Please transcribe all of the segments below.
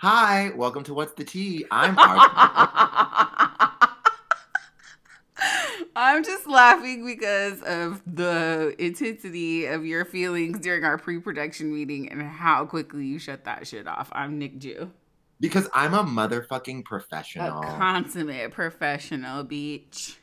Hi, welcome to What's the Tea. I'm I'm just laughing because of the intensity of your feelings during our pre-production meeting and how quickly you shut that shit off. I'm Nick Ju. Because I'm a motherfucking professional. A consummate professional, bitch.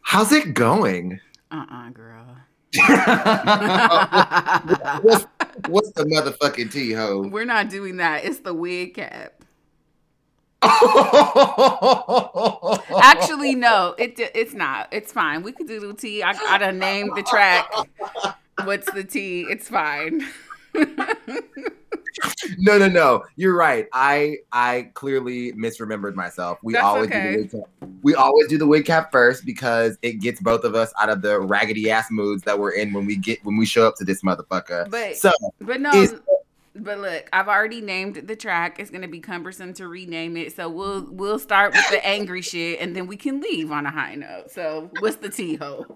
How's it going? Uh-uh, girl. what's the motherfucking tea, ho? We're not doing that. It's the wig cap. Actually, no, it it's not. It's fine. We could do the tea. I gotta name the track. What's the tea? It's fine. no, no, no. You're right. I I clearly misremembered myself. We That's always okay. do the wig cap. We always do the wig cap first because it gets both of us out of the raggedy ass moods that we're in when we get when we show up to this motherfucker. But so but no, but look, I've already named the track. It's gonna be cumbersome to rename it, so we'll we'll start with the angry shit, and then we can leave on a high note. So what's the tea ho?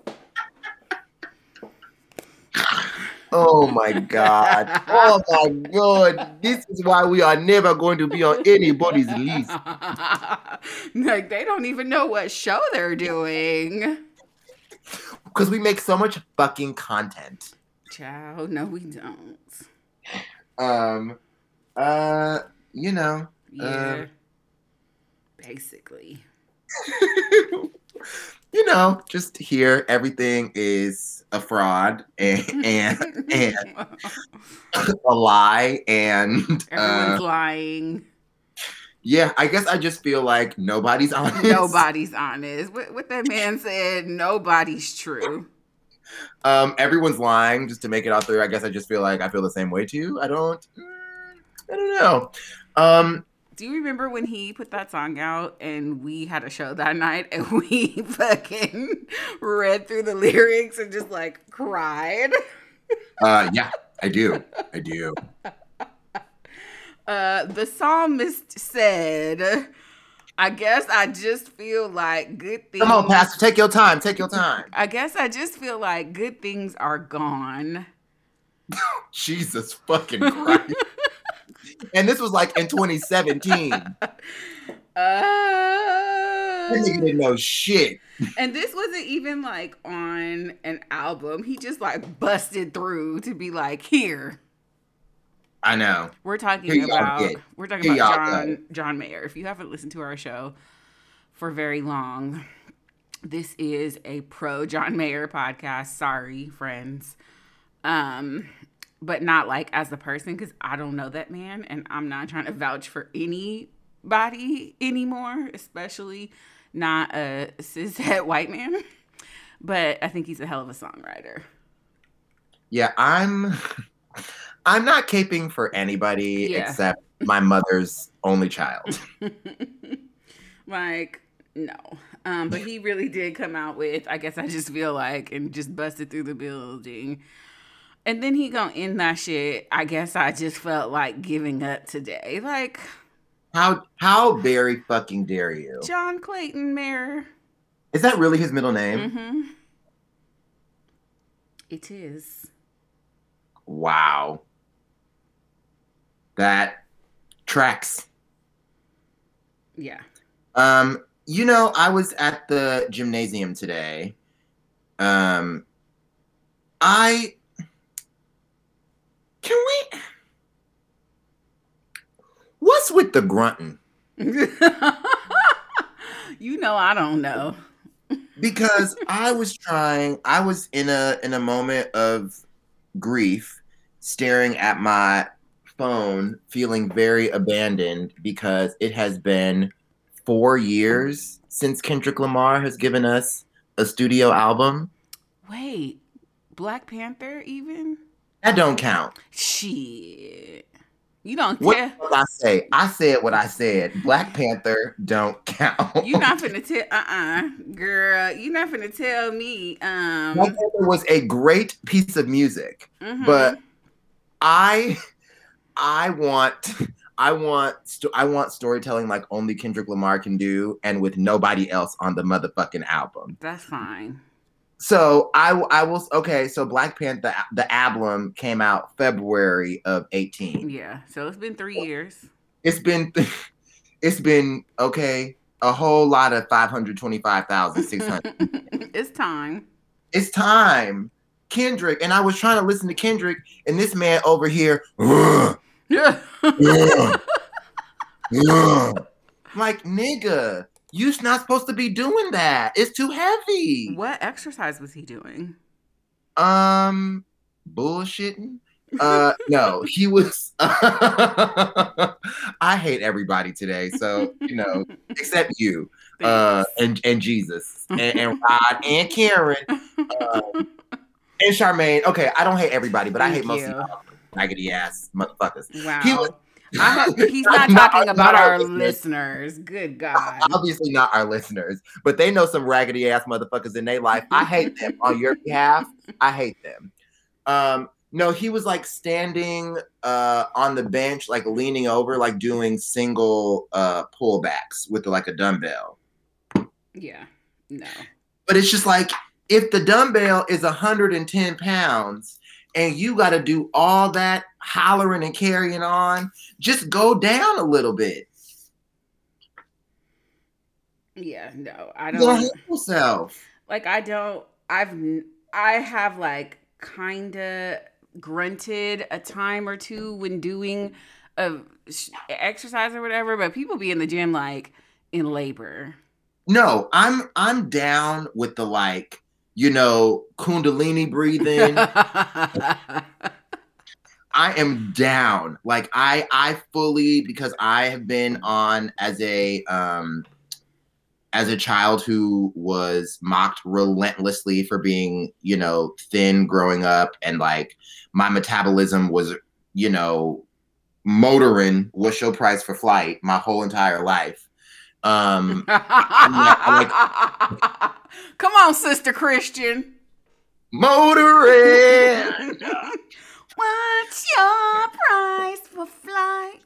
oh my god. Oh my god. This is why we are never going to be on anybody's list. like they don't even know what show they're doing. Because we make so much fucking content. Child, no, we don't. Um uh you know. Yeah. Um, Basically. you know, just here everything is a fraud and and, and a lie and Everyone's uh, lying. yeah, I guess I just feel like nobody's honest. Nobody's honest. What, what that man said, nobody's true. Um, everyone's lying just to make it out there. I guess I just feel like I feel the same way too. I don't. mm, I don't know. Um, Do you remember when he put that song out and we had a show that night and we fucking read through the lyrics and just like cried? uh, yeah, I do. I do. Uh, the psalmist said, I guess I just feel like good things. Come on, Pastor, take your time. Take your time. I guess I just feel like good things are gone. Jesus fucking Christ. And this was like in 2017. That Uh, nigga didn't know shit. and this wasn't even like on an album. He just like busted through to be like, here. I know. We're talking Here about we're talking Here about John John Mayer. If you haven't listened to our show for very long, this is a pro John Mayer podcast. Sorry, friends. Um but not like as a person because I don't know that man and I'm not trying to vouch for anybody anymore, especially not a cishet white man. But I think he's a hell of a songwriter. Yeah, I'm. I'm not caping for anybody Yeah. except my mother's only child. like no um but he really did come out with i guess i just feel like and just busted through the building and then he gonna end that shit i guess i just felt like giving up today like How how very fucking dare you? john clayton mayer Is that really his middle name? mm-hmm it is Wow. That tracks. yeah Um, you know, I was at the gymnasium today. Um, I can we? What's with the grunting? you know i don't know Because I was trying. I was in a in a moment of grief, staring at my phone, feeling very abandoned because it has been four years since Kendrick Lamar has given us a studio album. wait black panther even That don't count. shit you don't What the fuck I say? I said what I said. Black Panther don't count. You not finna tell, uh, uh girl. You not finna tell me, um, Black Panther was a great piece of music, mhm. but I, I want, I want, I want storytelling like only Kendrick Lamar can do, and with nobody else on the motherfucking album. that's fine. So I I was okay. So Black Panther the album came out February of eighteen. Yeah, so it's been three years. It's been it's been okay. A whole lot of five hundred twenty five thousand six hundred. it's time. It's time. Kendrick and I was trying to listen to Kendrick and this man over here. Ugh, ugh, ugh. like nigga, you're not supposed to be doing that. It's too heavy. What exercise was he doing? Um, bullshitting. Uh, no, he was. I hate everybody today, so you know, except you, uh, and and Jesus, and, and Rod, and Karen, uh, and Charmaine. Okay, I don't hate everybody, but Thank I hate most of you raggedy ass motherfuckers. Wow. He was he's not, not talking about not our, our listeners. listeners. Good God. Obviously not our listeners, but they know some raggedy ass motherfuckers in their life. I hate them on your behalf. I hate them. Um, no, he was like standing uh on the bench, like leaning over, like doing single uh pullbacks with like a dumbbell. Yeah. No. But it's just like if the dumbbell is 110 pounds and you got to do all that hollering and carrying on, just go down a little bit. Yeah, no, I don't. Help yourself. Like I don't. I've I have like kind of grunted a time or two when doing a exercise or whatever, but people be in the gym like in labor. No, I'm I'm down with the like you know, Kundalini breathing. I am down. Like I I fully because I have been on as a um as a child who was mocked relentlessly for being, you know, thin growing up and like my metabolism was, you know, motoring what's your price for flight my whole entire life. Um, like, Come on, Sister Christian. Motoring. What's your price for flight?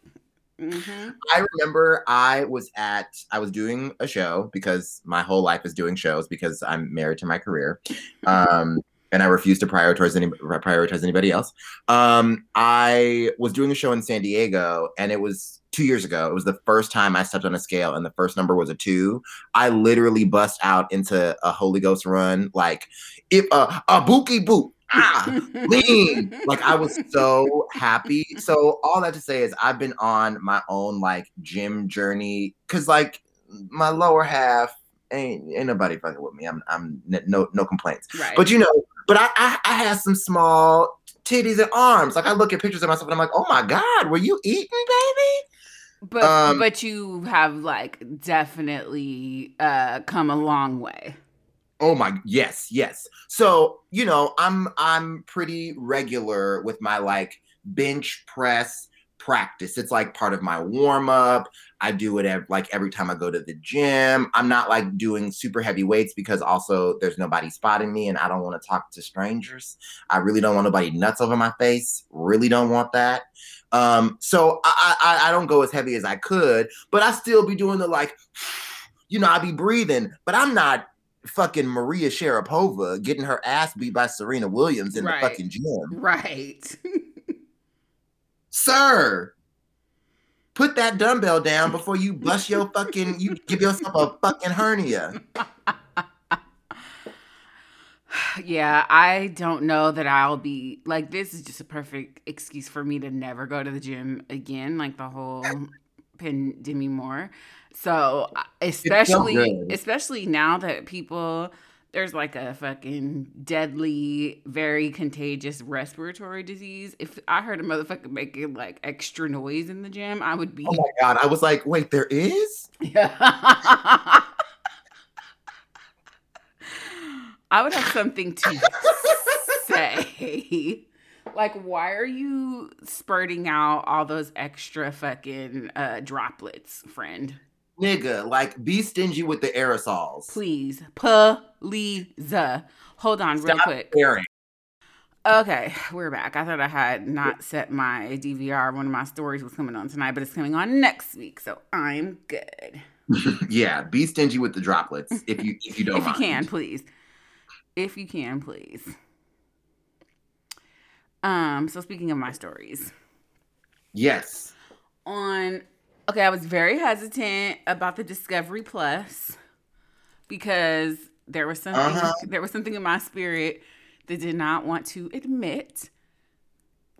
Mm-hmm. I remember I was at I was doing a show because my whole life is doing shows because I'm married to my career. Um, and I refuse to prioritize any prioritize anybody else. Um, I was doing a show in San Diego, and it was two years ago. It was the first time I stepped on a scale, and the first number was a two. I literally bust out into a Holy Ghost run, like if uh, a bookie boot. Ah, lean. like I was so happy. So all that to say is I've been on my own like gym journey because like my lower half ain't ain't nobody fucking with me. I'm I'm no no complaints. Right. But you know, but I, I, I had some small titties and arms. Like I look at pictures of myself and I'm like, oh my god, were you eating, baby? But um, but you have like definitely uh come a long way. Oh my yes, yes. So, you know, I'm I'm pretty regular with my like bench press practice. It's like part of my warm up. I do it every, like every time I go to the gym. I'm not like doing super heavy weights because also there's nobody spotting me and I don't want to talk to strangers. I really don't want nobody nuts over my face. Really don't want that. Um, so I, I I don't go as heavy as I could, but I still be doing the like, you know, I be breathing, but I'm not fucking Maria Sharapova getting her ass beat by Serena Williams in right. the fucking gym. Right. sir, put that dumbbell down before you bust your fucking, you give yourself a fucking hernia. yeah, I don't know that I'll be like this is just a perfect excuse for me to never go to the gym again, like the whole pandemic more. So especially especially now that people there's like a fucking deadly, very contagious respiratory disease. If I heard a motherfucker making like extra noise in the gym, I would be. Oh my god! I was like, wait, there is. Yeah. I would have something to say. Like, why are you spurting out all those extra fucking uh, droplets, friend? nigga, like be stingy with the aerosols. Please, please. Hold on, Stop real quick. Caring. Okay, we're back. I thought I had not set my DVR. One of my stories was coming on tonight, but it's coming on next week, so I'm good. yeah, be stingy with the droplets if you if you don't. if mind. you can, please. If you can, please. Um, so speaking of my stories. Yes. On okay, I was very hesitant about the Discovery Plus because there was something uh-huh. there was something in my spirit that did not want to admit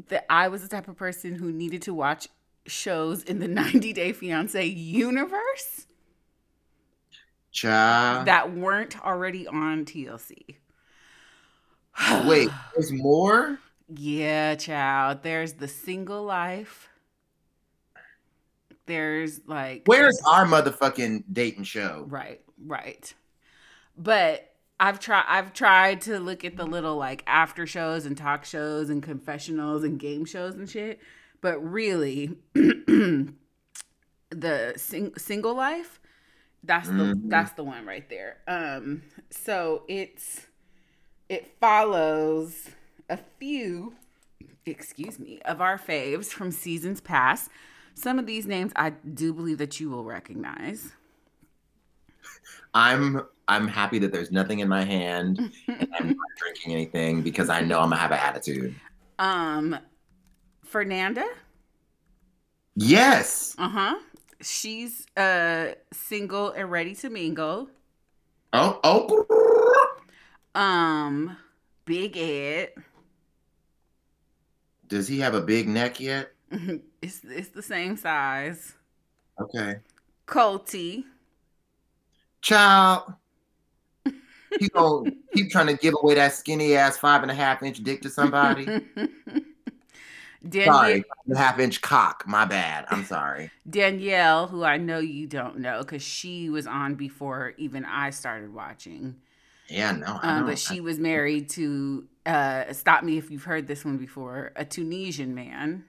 that I was the type of person who needed to watch shows in the 90 Day Fiance universe. Child. That weren't already on TLC. Wait, there's more? Yeah, child. There's the single life. There's like Where's our motherfucking dating show? Right, right. But I've tried I've tried to look at the little like after shows and talk shows and confessionals and game shows and shit. But really the sing- single life that's the mm-hmm. that's the one right there. Um so it's it follows a few, excuse me, of our faves from seasons past. Some of these names I do believe that you will recognize. I'm I'm happy that there's nothing in my hand and I'm not drinking anything because I know I'm gonna have an attitude. Um Fernanda? Yes. Uh-huh. She's uh single and ready to mingle. Oh, oh. Um Big Ed. Does he have a big neck yet? it's it's the same size. Okay. Colty. Child. He gonna keep trying to give away that skinny ass five and a half inch dick to somebody. Danielle, sorry, half inch cock. My bad. I'm sorry. Danielle, who I know you don't know, because she was on before even I started watching. Yeah, no. Um, but she was married to uh, stop me if you've heard this one before, a Tunisian man.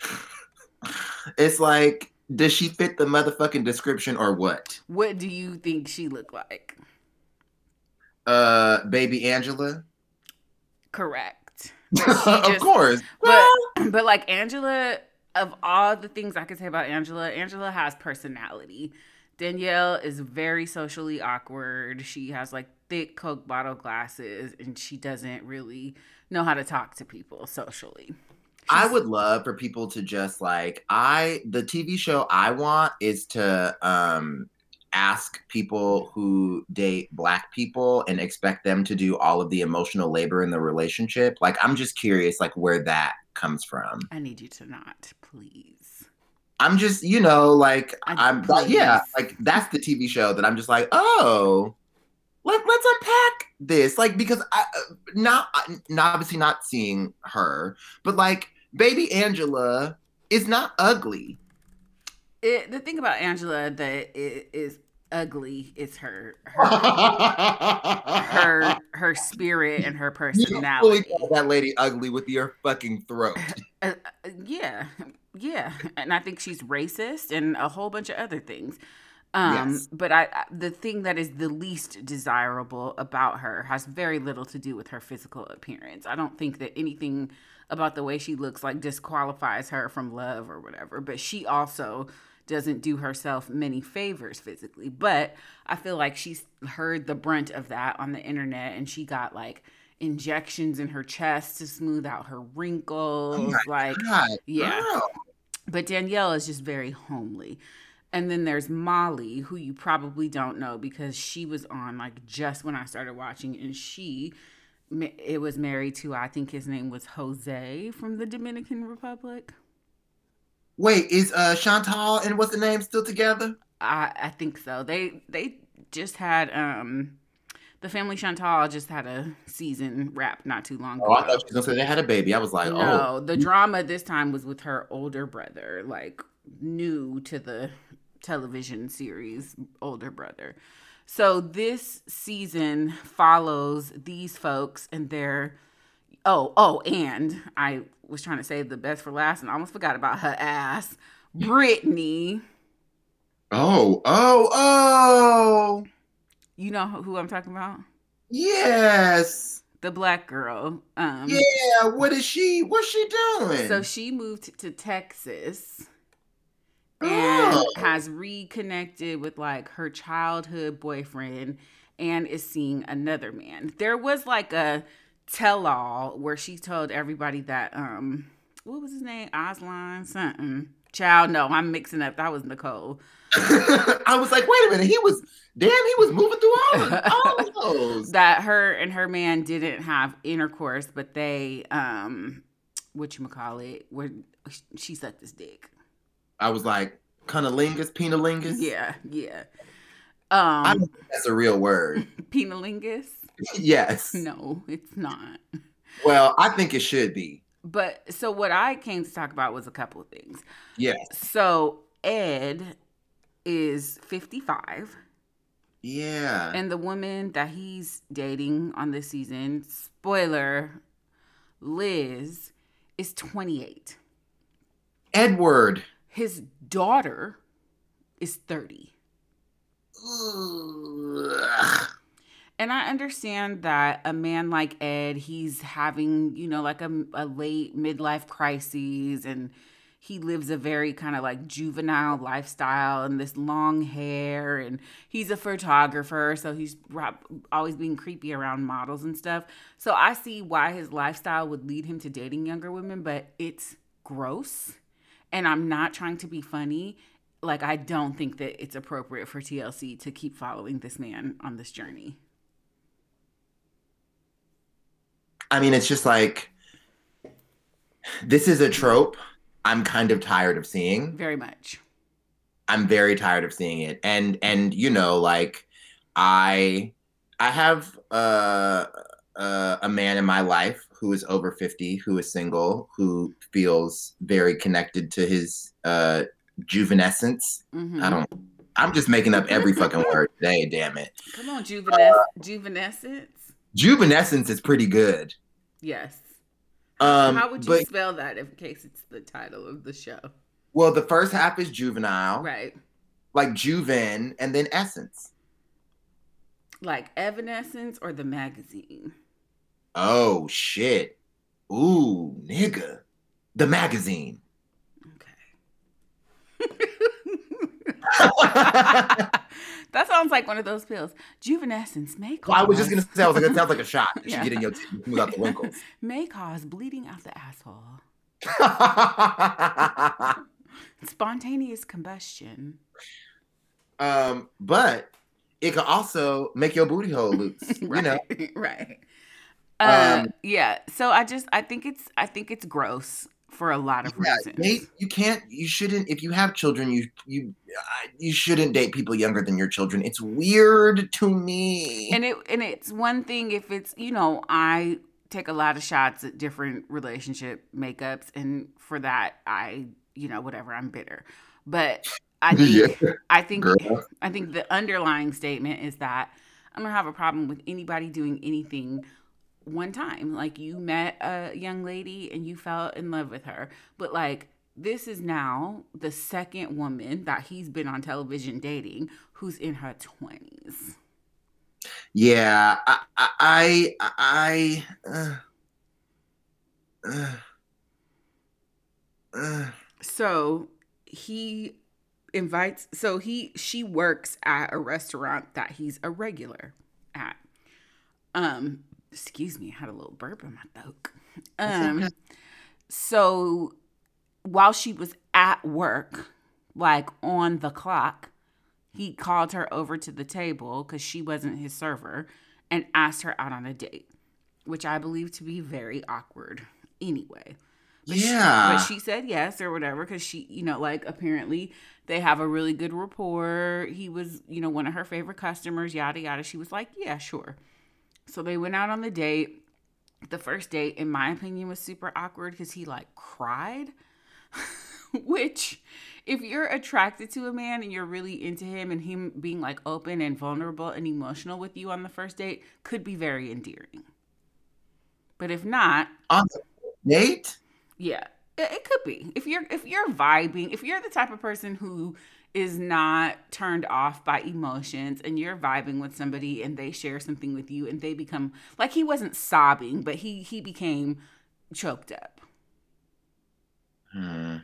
It's like, does she fit the motherfucking description or what? What do you think she looked like? Uh, baby Angela. Correct. Just, of course. But but like Angela, of all the things I could say about Angela, Angela has personality. Danielle is very socially awkward. She has like thick Coke bottle glasses and she doesn't really know how to talk to people socially. I would love for people to just like I the TV show I want is to um ask people who date black people and expect them to do all of the emotional labor in the relationship. Like I'm just curious like where that comes from. I need you to not, please. I'm just, you know, like I'm, like, yeah, like that's the TV show that I'm just like, oh, let let's unpack this, like because I uh, not not obviously not seeing her, but like baby Angela is not ugly. It, the thing about Angela that is ugly is her her her, her spirit and her personality. You call that lady ugly with your fucking throat. Uh, uh, yeah, yeah, and I think she's racist and a whole bunch of other things. Um, yes. but I, the thing that is the least desirable about her has very little to do with her physical appearance. I don't think that anything about the way she looks like disqualifies her from love or whatever. But she also doesn't do herself many favors physically. But I feel like she's heard the brunt of that on the internet and she got like injections in her chest to smooth out her wrinkles. Oh like, God, yeah. But Danielle is just very homely. And then there's Molly, who you probably don't know because she was on like just when I started watching, and she it was married to I think his name was Jose from the Dominican Republic. Wait, is uh Chantal and what's the name still together? I I think so. They they just had um the family Chantal just had a season wrap not too long ago. Oh, I thought she was gonna say they had a baby. I was like, no, oh. the drama this time was with her older brother, like new to the television series older brother. So this season follows these folks and their oh oh and I was trying to save the best for last and I almost forgot about her ass, Brittany. Oh oh oh. You know who I'm talking about? Yes. The black girl. Um, yeah, what is she? What's she doing? So she moved to Texas and has reconnected with like her childhood boyfriend and is seeing another man. There was like a tell all where she told everybody that um what was his name? Aslan something. Child, no, I'm mixing up. That was Nicole. I was like, wait a minute, he was damn, he was moving through all of, all of those. that her and her man didn't have intercourse, but they um what you call it, where she sucked his dick. I was like, cunnilingus, penalingus. Yeah, yeah. I Um don't think that's a real word. penalingus? yes. No, it's not. Well, I think it should be. But so what I came to talk about was a couple of things. Yes. So Ed is 55 Yeah. and the woman that he's dating on this season, spoiler, Liz is 28. Edward. His daughter is 30. Ugh. And I understand that a man like Ed, he's having, you know, like a, a late midlife crisis and he lives a very kind of like juvenile lifestyle and this long hair and he's a photographer so he's always being creepy around models and stuff so i see why his lifestyle would lead him to dating younger women but it's gross and i'm not trying to be funny like i don't think that it's appropriate for tlc to keep following this man on this journey I mean, it's just like this is a trope I'm kind of tired of seeing. very much I'm very tired of seeing it. And and you know, like I I have uh, uh, a man in my life who is over 50, who is single, who feels very connected to his uh juvenescence. Mhm. I don't I'm just making up every fucking word today, damn it. come on juvenes- juvenescence Juvenescence is pretty good. yes Um how would you but spell that in case it's the title of the show well the first half is juvenile, right like juven and then essence. like evanescence or the magazine Oh shit. Ooh, nigga. The magazine. okay that sounds like one of those pills juvenescence may cause Well, I was just gonna say, I was like, that sounds like a shot. You Yeah. should get in your smooth out the wrinkles. may cause bleeding out the asshole spontaneous combustion um, but it could also make your booty hole loose. You right know, right uh, Um, yeah so i just i think it's i think it's gross for a lot of yeah, reasons date, you can't, you shouldn't. If you have children, you you uh, you shouldn't date people younger than your children. It's weird to me. and it and it's one thing if it's you know i take a lot of shots at different relationship makeups and for that i you know whatever i'm bitter but i think yeah, i think girl. i think the underlying statement is that I'm going to have a problem with anybody doing anything one time like you met a young lady and you fell in love with her. But like this is now the second woman that he's been on television dating who's in her 20s Yeah, I, I, I, I uh, uh, uh, So he invites so he she works at a restaurant that he's a regular at. Um excuse me, I had a little burp in my throat. Um so while she was at work, like on the clock, he called her over to the table because she wasn't his server and asked her out on a date, which I believe to be very awkward anyway. But she- yeah. but she said yes or whatever because she, you know, like apparently they have a really good rapport. He was, you know, one of her favorite customers, yada, yada. She was like, yeah, sure. So they went out on the date. The first date, in my opinion, was super awkward because he like cried. Which, if you're attracted to a man and you're really into him and him being like open and vulnerable and emotional with you on the first date, could be very endearing. But if not, On the date? yeah, it, it could be. If you're if you're vibing, if you're the type of person who is not turned off by emotions and you're vibing with somebody and they share something with you and they become like he wasn't sobbing, but he he became choked up. Hmm.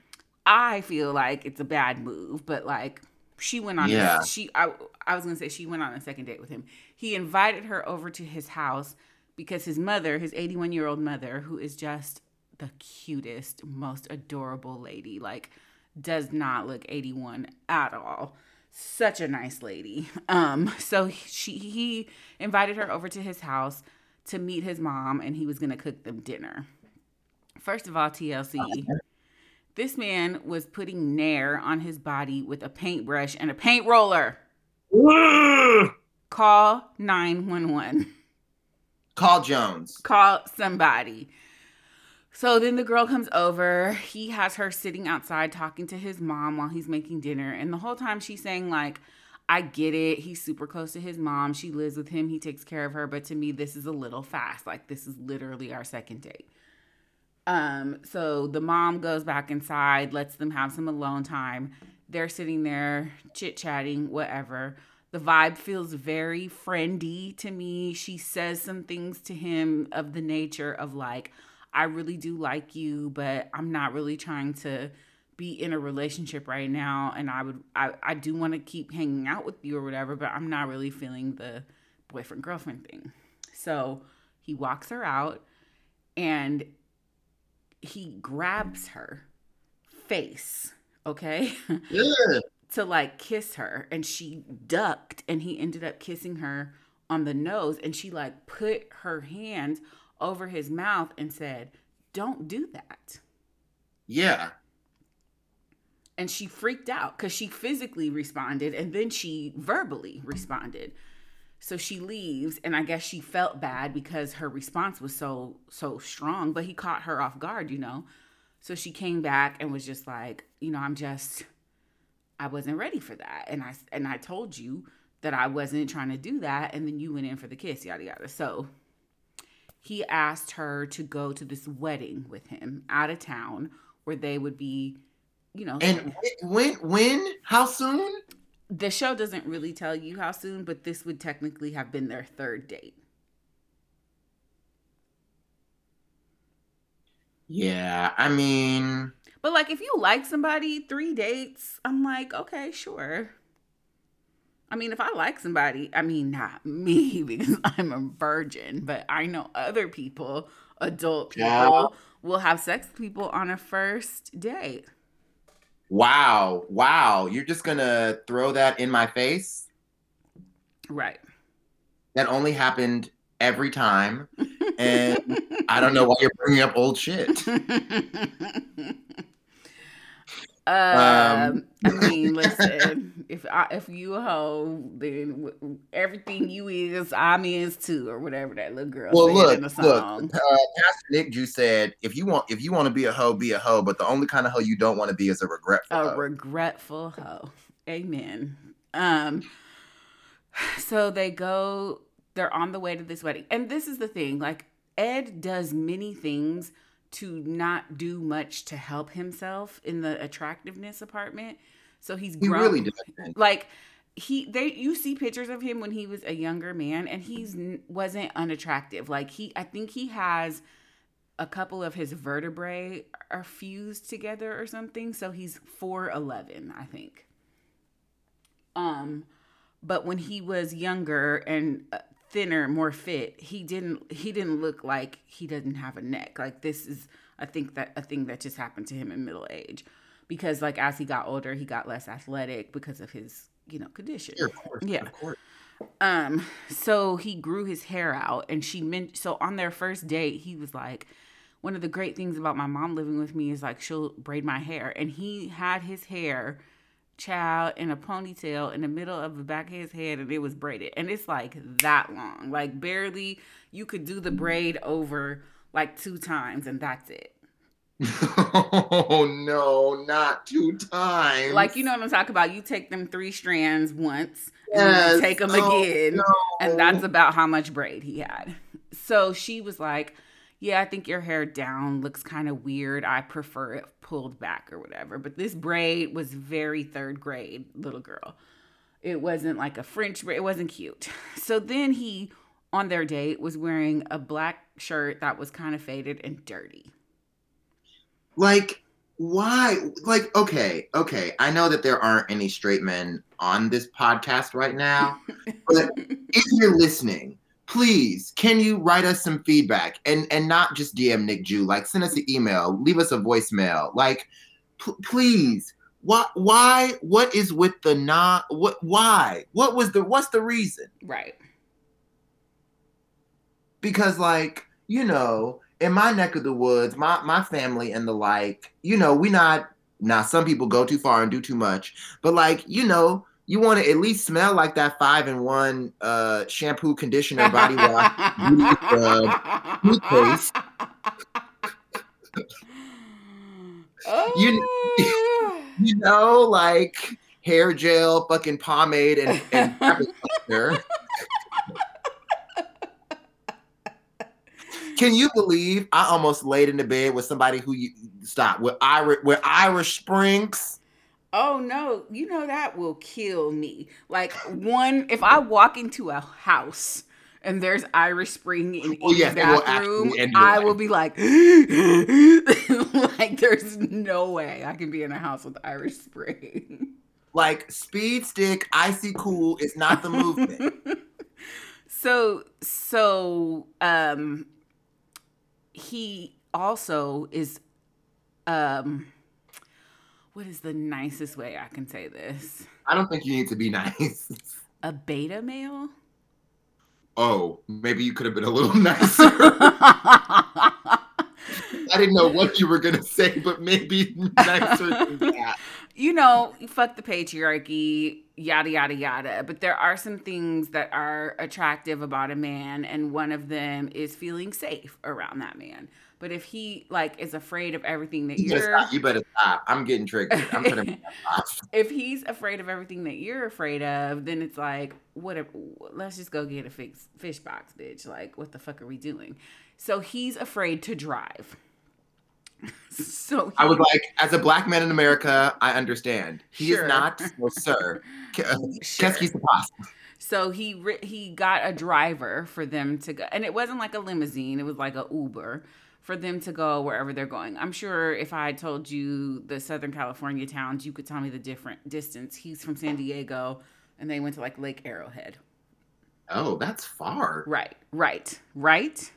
I feel like it's a bad move, but like She went on. Yeah. A, she. I. I was gonna say she went on a second date with him. He invited her over to his house because his mother, his 81 year old mother, who is just the cutest, most adorable lady, like does not look 81 at all. Such a nice lady. Um. So she he invited her over to his house to meet his mom, and he was gonna cook them dinner. First of all, TLC. This man was putting Nair on his body with a paintbrush and a paint roller. Call 911. Call Jones. Call somebody. So then the girl comes over. He has her sitting outside talking to his mom while he's making dinner. And the whole time she's saying, like, I get it. He's super close to his mom. She lives with him. He takes care of her. But to me, this is a little fast. Like, this is literally our second date. Um, so the mom goes back inside, lets them have some alone time. They're sitting there chit chatting, whatever. The vibe feels very friendy to me. She says some things to him of the nature of like, I really do like you, but I'm not really trying to be in a relationship right now. And I would, I, I do want to keep hanging out with you or whatever, but I'm not really feeling the boyfriend girlfriend thing. So he walks her out and he grabs her face, okay? Yeah. to like kiss her and she ducked and he ended up kissing her on the nose and she like put her hand over his mouth and said, "Don't do that." Yeah. And she freaked out cuz she physically responded and then she verbally responded. So she leaves and I guess she felt bad because her response was so so strong, but he caught her off guard, you know. So she came back and was just like, you know, I'm just I wasn't ready for that. And I and I told you that I wasn't trying to do that and then you went in for the kiss, yada yada. So he asked her to go to this wedding with him out of town where they would be, you know, And when when how soon? the show doesn't really tell you how soon, but this would technically have been their third date. Yeah, I mean, But like if you like somebody, three dates, I'm like, okay, sure. I mean, if I like somebody, I mean, not me because I'm a virgin, but I know other people, adult people, Yeah. will have sex with people on a first date. wow, wow. You're just gonna throw that in my face? Right. That only happened every time. And I don't know why you're bringing up old shit. Um, I mean, listen. If I, if you a hoe, then w- everything you is, I'm is too, or whatever that little girl Well, look, in the look. Uh, Pastor Nick Ju said, if you want, if you want to be a hoe, be a hoe. But the only kind of hoe you don't want to be is a regretful a hoe. regretful hoe. Amen. Um so they go they're on the way to this wedding. And this is the thing, like Ed does many things to not do much to help himself in the attractiveness apartment. So he's he really does. like he they you see pictures of him when he was a younger man and he's wasn't unattractive like he i think he has a couple of his vertebrae are fused together or something so he's 411 i think um but when he was younger and uh, thinner more fit. He didn't he didn't look like he doesn't have a neck. Like this is i think that a thing that just happened to him in middle age. Because like as he got older he got less athletic because of his you know condition. Sure, course. Yeah. Um so he grew his hair out and she meant so on their first date he was like one of the great things about my mom living with me is like she'll braid my hair. And he had his hair child in a ponytail in the middle of the back of his head and it was braided and it's like that long like barely you could do the braid over like two times and that's it oh no, not two times. like you know what i'm talking about you take them three strands once and Yes. you take them Oh, again no. and that's about how much braid he had. So she was like, "Yeah, I think your hair down looks kind of weird. I prefer it pulled back or whatever." But this braid was very third grade, little girl. It wasn't like a French braid. It wasn't cute. So then he, on their date, was wearing a black shirt that was kind of faded and dirty. like why? Like, okay, okay. I know that there aren't any straight men on this podcast right now, but if you're listening, please can you write us some feedback and and not just DM Nick Ju. Like, send us an email, leave us a voicemail. Like, p- please. Why? Why? What is with the not? What? Why? What was the? What's the reason? Right. Because, like, you know, in my neck of the woods, my my family and the like, you know, we not now some people go too far and do too much, but like, you know, you want to at least smell like that five in one uh shampoo, conditioner, body wash, beauty scrub, toothpaste. You, you know, like hair gel, fucking pomade, and, and Can you believe I almost laid in the bed with somebody who you stop with Irish with Irish Springs? Oh no, you know that will kill me. Like one, if I walk into a house and there's Irish Spring in oh, yes, bathroom, will I will be like, like there's no way I can be in a house with Irish Spring. Like speed stick, icy cool is not the movement. so so um he also is um what is the nicest way I can say this? I don't think you need to be nice. A beta male? Oh, maybe you could have been a little nicer. I didn't know what you were gonna say, but maybe nicer than that. You know, fuck the patriarchy, yada yada yada. But there are some things that are attractive about a man, and one of them is feeling safe around that man. But if he like is afraid of everything that you are you better stop. I'm getting triggered. I'm gonna if he's afraid of everything that you're afraid of, then it's like, what? let's just go get a fix, fish box, bitch. Like, what the fuck are we doing? So he's afraid to drive. so he, I was like, as a black man in America, I understand. He sure. is not, well, sir. Qu'est-ce uh, qui? So he he got a driver for them to go, and it wasn't like a limousine; it was like a Uber for them to go wherever they're going. I'm sure if I told you the Southern California towns, you could tell me the different distance. He's from San Diego, and they went to like Lake Arrowhead. Oh, that's far. Right, right, right.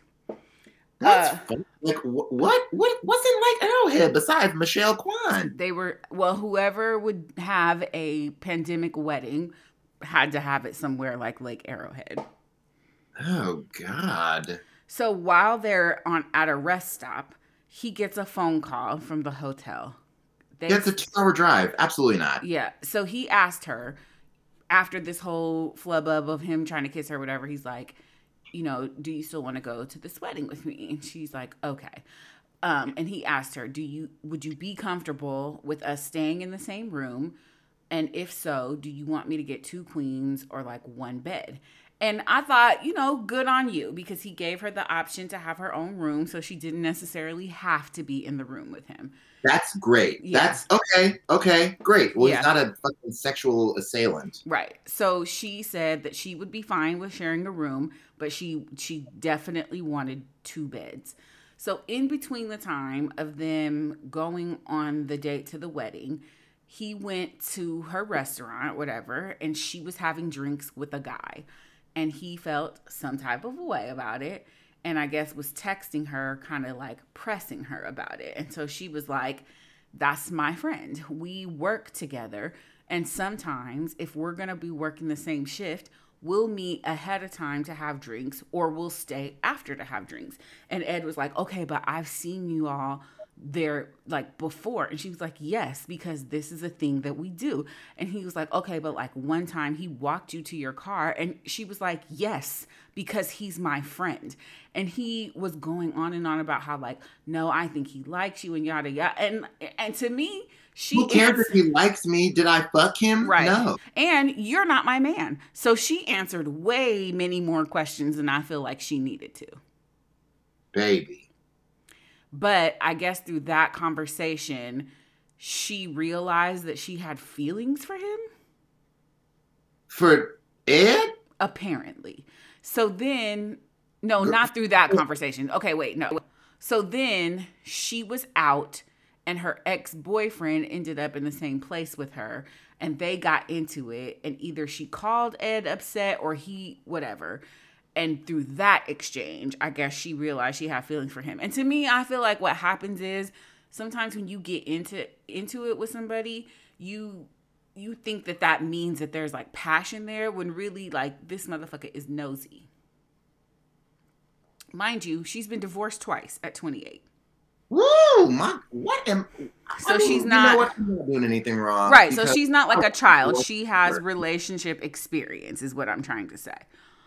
That's uh, like what? What? What's in Lake Arrowhead besides Michelle Kwan? They were well. Whoever would have a pandemic wedding had to have it somewhere like Lake Arrowhead. Oh God. So while they're on at a rest stop, he gets a phone call from the hotel. They, That's a two-hour drive. Absolutely not. Yeah. So he asked her after this whole flub of him trying to kiss her, whatever. He's like you know, do you still want to go to this wedding with me? And she's like, okay. Um, and he asked her, do you would you be comfortable with us staying in the same room? And if so, do you want me to get two queens or like one bed? And I thought, you know, good on you because he gave her the option to have her own room so she didn't necessarily have to be in the room with him. That's great. Yeah. That's okay. Okay, great. Well, yeah. he's not a fucking sexual assailant. Right. So she said that she would be fine with sharing a room, but she she definitely wanted two beds. So in between the time of them going on the date to the wedding, he went to her restaurant, whatever, and she was having drinks with a guy. And he felt some type of way about it. And I guess was texting her, kind of like pressing her about it. And so she was like, That's my friend. We work together. And sometimes, if we're going to be working the same shift, we'll meet ahead of time to have drinks or we'll stay after to have drinks. And Ed was like, okay, but I've seen you all there like before and she was like yes because this is a thing that we do and he was like okay but like one time he walked you to your car and she was like yes because he's my friend and he was going on and on about how like no i think he likes you and yada yada and and to me she Who cares if he likes me? Did I fuck him? Right. No. And you're not my man. So she answered way many more questions than I feel like she needed to. Baby. But I guess through that conversation, she realized that she had feelings for him. For Ed? Apparently. So then, no, not through that conversation. Okay, wait, no. So then she was out and her ex-boyfriend ended up in the same place with her and they got into it and either she called Ed upset or he whatever and through that exchange I guess she realized she had feelings for him and to me I feel like what happens is sometimes when you get into into it with somebody you you think that that means that there's like passion there when really like this motherfucker is nosy mind you she's been divorced twice at 28 Woo! My what am? So I mean, she's not, you know she's not doing anything wrong, right? So she's not like a child. She has relationship experience, is what I'm trying to say.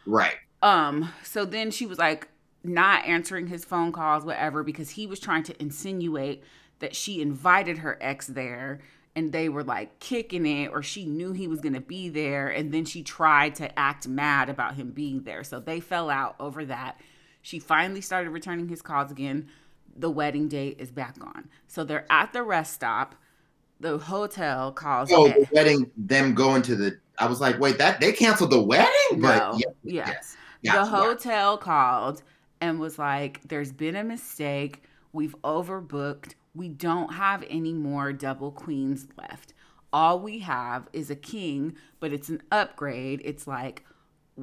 Right. Um. So then she was like not answering his phone calls, whatever, because he was trying to insinuate that she invited her ex there and they were like kicking it or she knew he was going to be there and then she tried to act mad about him being there so they fell out over that she finally started returning his calls again the wedding date is back on. So they're at the rest stop. The hotel calls. Oh, the wedding, them going to the. I was like, wait, that they canceled the wedding, but no. yes, yes. The hotel called and was like, "There's been a mistake. We've overbooked. We don't have any more double queens left. All we have is a king, but it's an upgrade. It's like,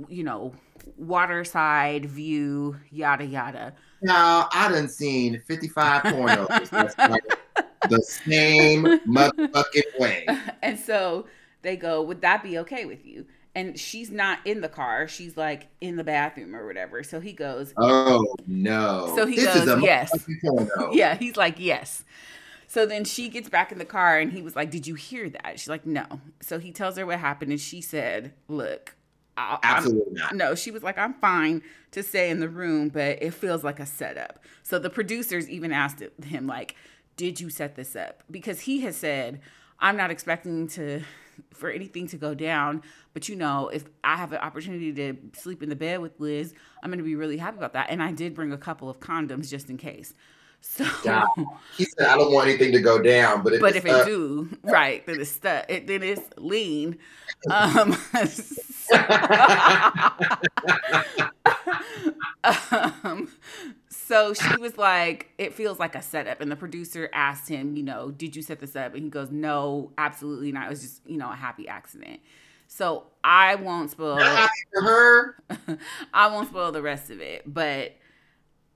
you know, waterside view, yada yada." Now I done seen 55 pornos the same motherfucking way. And so they go, Would that be okay with you? And she's not in the car. She's like in the bathroom or whatever. So he goes, Oh no. So he this goes, Yes. yeah, he's like, Yes. So then she gets back in the car and he was like, Did you hear that? She's like, No. So he tells her what happened and she said, Look, I, Absolutely I'm, not. No, she was like, I'm fine to stay in the room, but it feels like a setup. So the producers even asked him, like, did you set this up? Because he has said, I'm not expecting to for anything to go down, but you know, if I have an opportunity to sleep in the bed with Liz, I'm going to be really happy about that. And I did bring a couple of condoms just in case. So yeah. he said, "I don't want anything to go down, but if but if it do, right, then it's stuck. It, then it's lean." Um, um, so she was like, "It feels like a setup." And the producer asked him, "You know, did you set this up?" And he goes, "No, absolutely not. It was just, you know, a happy accident." So I won't spoil her. I won't spoil the rest of it, but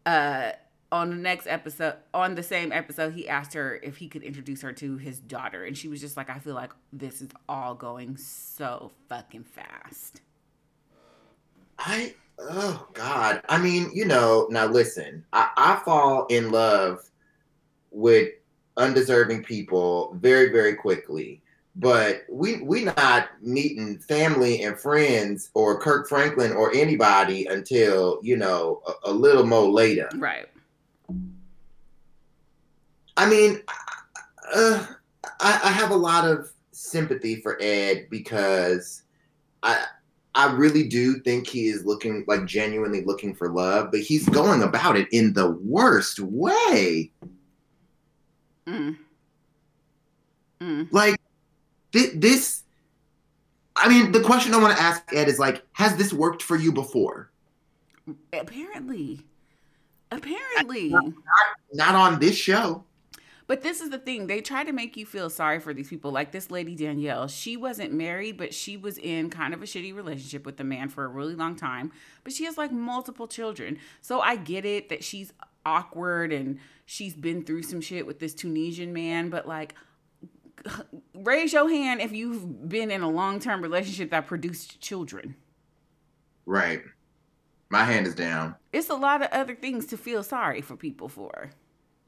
uh on the next episode, on the same episode, he asked her if he could introduce her to his daughter. And she was just like, I feel like this is all going so fucking fast. I, oh God. I mean, you know, now listen, I, I fall in love with undeserving people very, very quickly. But we we not meeting family and friends or Kirk Franklin or anybody until you know a, a little more later. Right. I mean, uh, I, I have a lot of sympathy for Ed because I I really do think he is looking like genuinely looking for love, but he's going about it in the worst way. Mm. Mm. Like th- this. I mean, the question I want to ask Ed is like, has this worked for you before? Apparently, apparently, not, not, not on this show. But this is the thing. They try to make you feel sorry for these people. Like this lady Danielle, she wasn't married, but she was in kind of a shitty relationship with the man for a really long time. But she has like multiple children. So I get it that she's awkward and she's been through some shit with this Tunisian man, but like raise your hand if you've been in a long-term relationship that produced children. Right. My hand is down. It's a lot of other things to feel sorry for people for.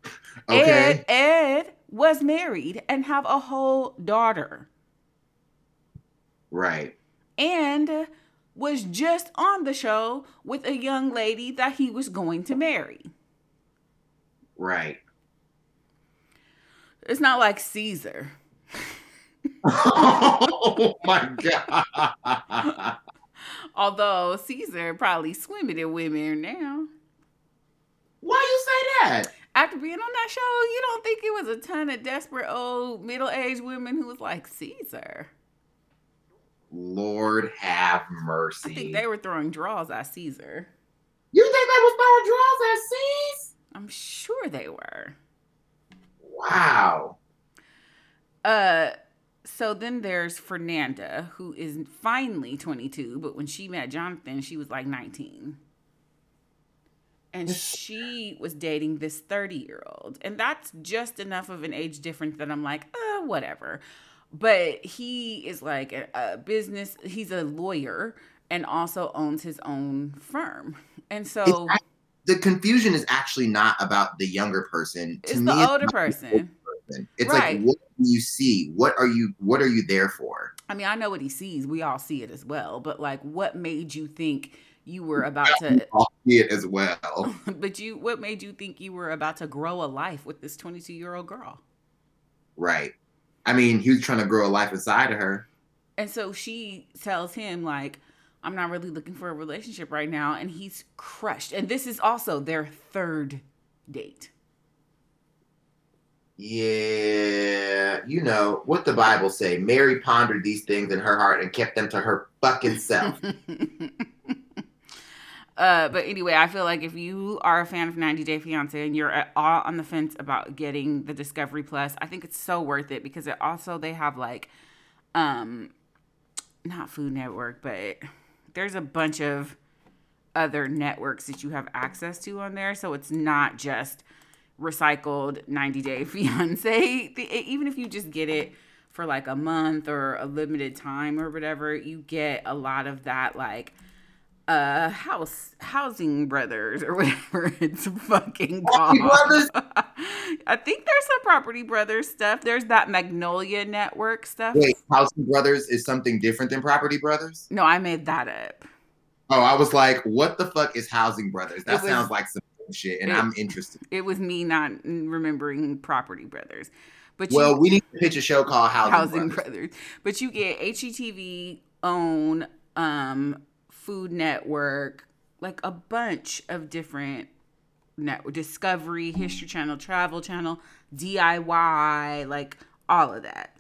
Okay. Ed, Ed was married and have a whole daughter. Right. And was just on the show with a young lady that he was going to marry. Right. It's not like Caesar. oh my god. Although Caesar probably swimming in women now. Why you say that? After being on that show, you don't think it was a ton of desperate old middle aged women who was like Caesar? Lord have mercy. I think they were throwing draws at Caesar. You think they was throwing draws at Caesar? I'm sure they were. Wow. Uh, so then there's Fernanda, who is finally 22, but when she met Jonathan, she was like 19. And she was dating this 30 year old. And that's just enough of an age difference that I'm like, uh, whatever. But he is like a, a business, he's a lawyer and also owns his own firm. And so It's The confusion is actually not about the younger person. To it's me, the it's older the person. older person. It's Right. like what do you see? What are you what are you there for? I mean, I know what he sees. We all see it as well. But like, what made you think you were about to? See it as well. But you, what made you think you were about to grow a life with this 22 year old girl? Right. I mean, he was trying to grow a life inside of her. And so she tells him like, I'm not really looking for a relationship right now, and he's crushed. And this is also their third date. Yeah, you know what the Bible say. Mary pondered these things in her heart and kept them to her fucking self. uh, but anyway, I feel like if you are a fan of 90 Day Fiance and you're at all on the fence about getting the Discovery Plus, I think it's so worth it because it also they have like, um, not Food Network, but there's a bunch of other networks that you have access to on there, so it's not just recycled 90 Day Fiance. Even if you just get it for like a month or a limited time or whatever, you get a lot of that like uh house housing brothers or whatever it's fucking called. Brothers? I think there's some Property Brothers stuff. There's that Magnolia Network stuff. Wait, Housing Brothers is something different than Property Brothers? No, I made that up. Oh, I was like, what the fuck is Housing Brothers? That was- sounds like some shit, and it- I'm interested. It was me not remembering Property Brothers. But you, Well, we need to pitch a show called Housing, Housing Brothers. Brothers. But you get HGTV own um Food Network, like a bunch of different network Discovery, History Channel, Travel Channel, DIY, like all of that.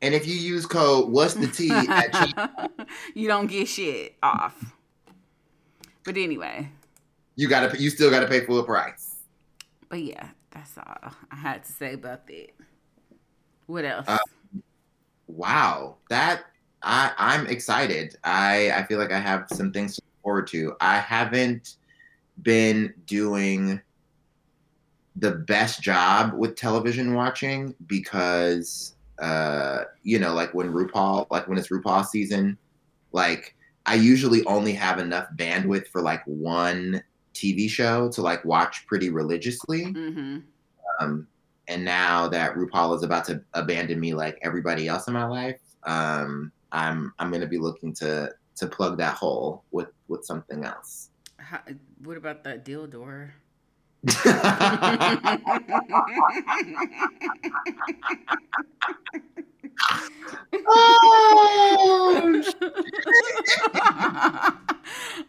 And if you use code What's the Tea at you don't get shit off. But anyway, you gotta you still gotta pay full price. but yeah, that's all I had to say about that. What else? Uh, Wow, that I I'm excited. I I feel like I have some things to look forward to. I haven't been doing the best job with television watching because uh you know like when RuPaul like when it's RuPaul season like I usually only have enough bandwidth for like one TV show to like watch pretty religiously mm-hmm. um, and now that RuPaul is about to abandon me like everybody else in my life, um, I'm I'm gonna be looking to to plug that hole with with something else. How, what about that dildor? oh,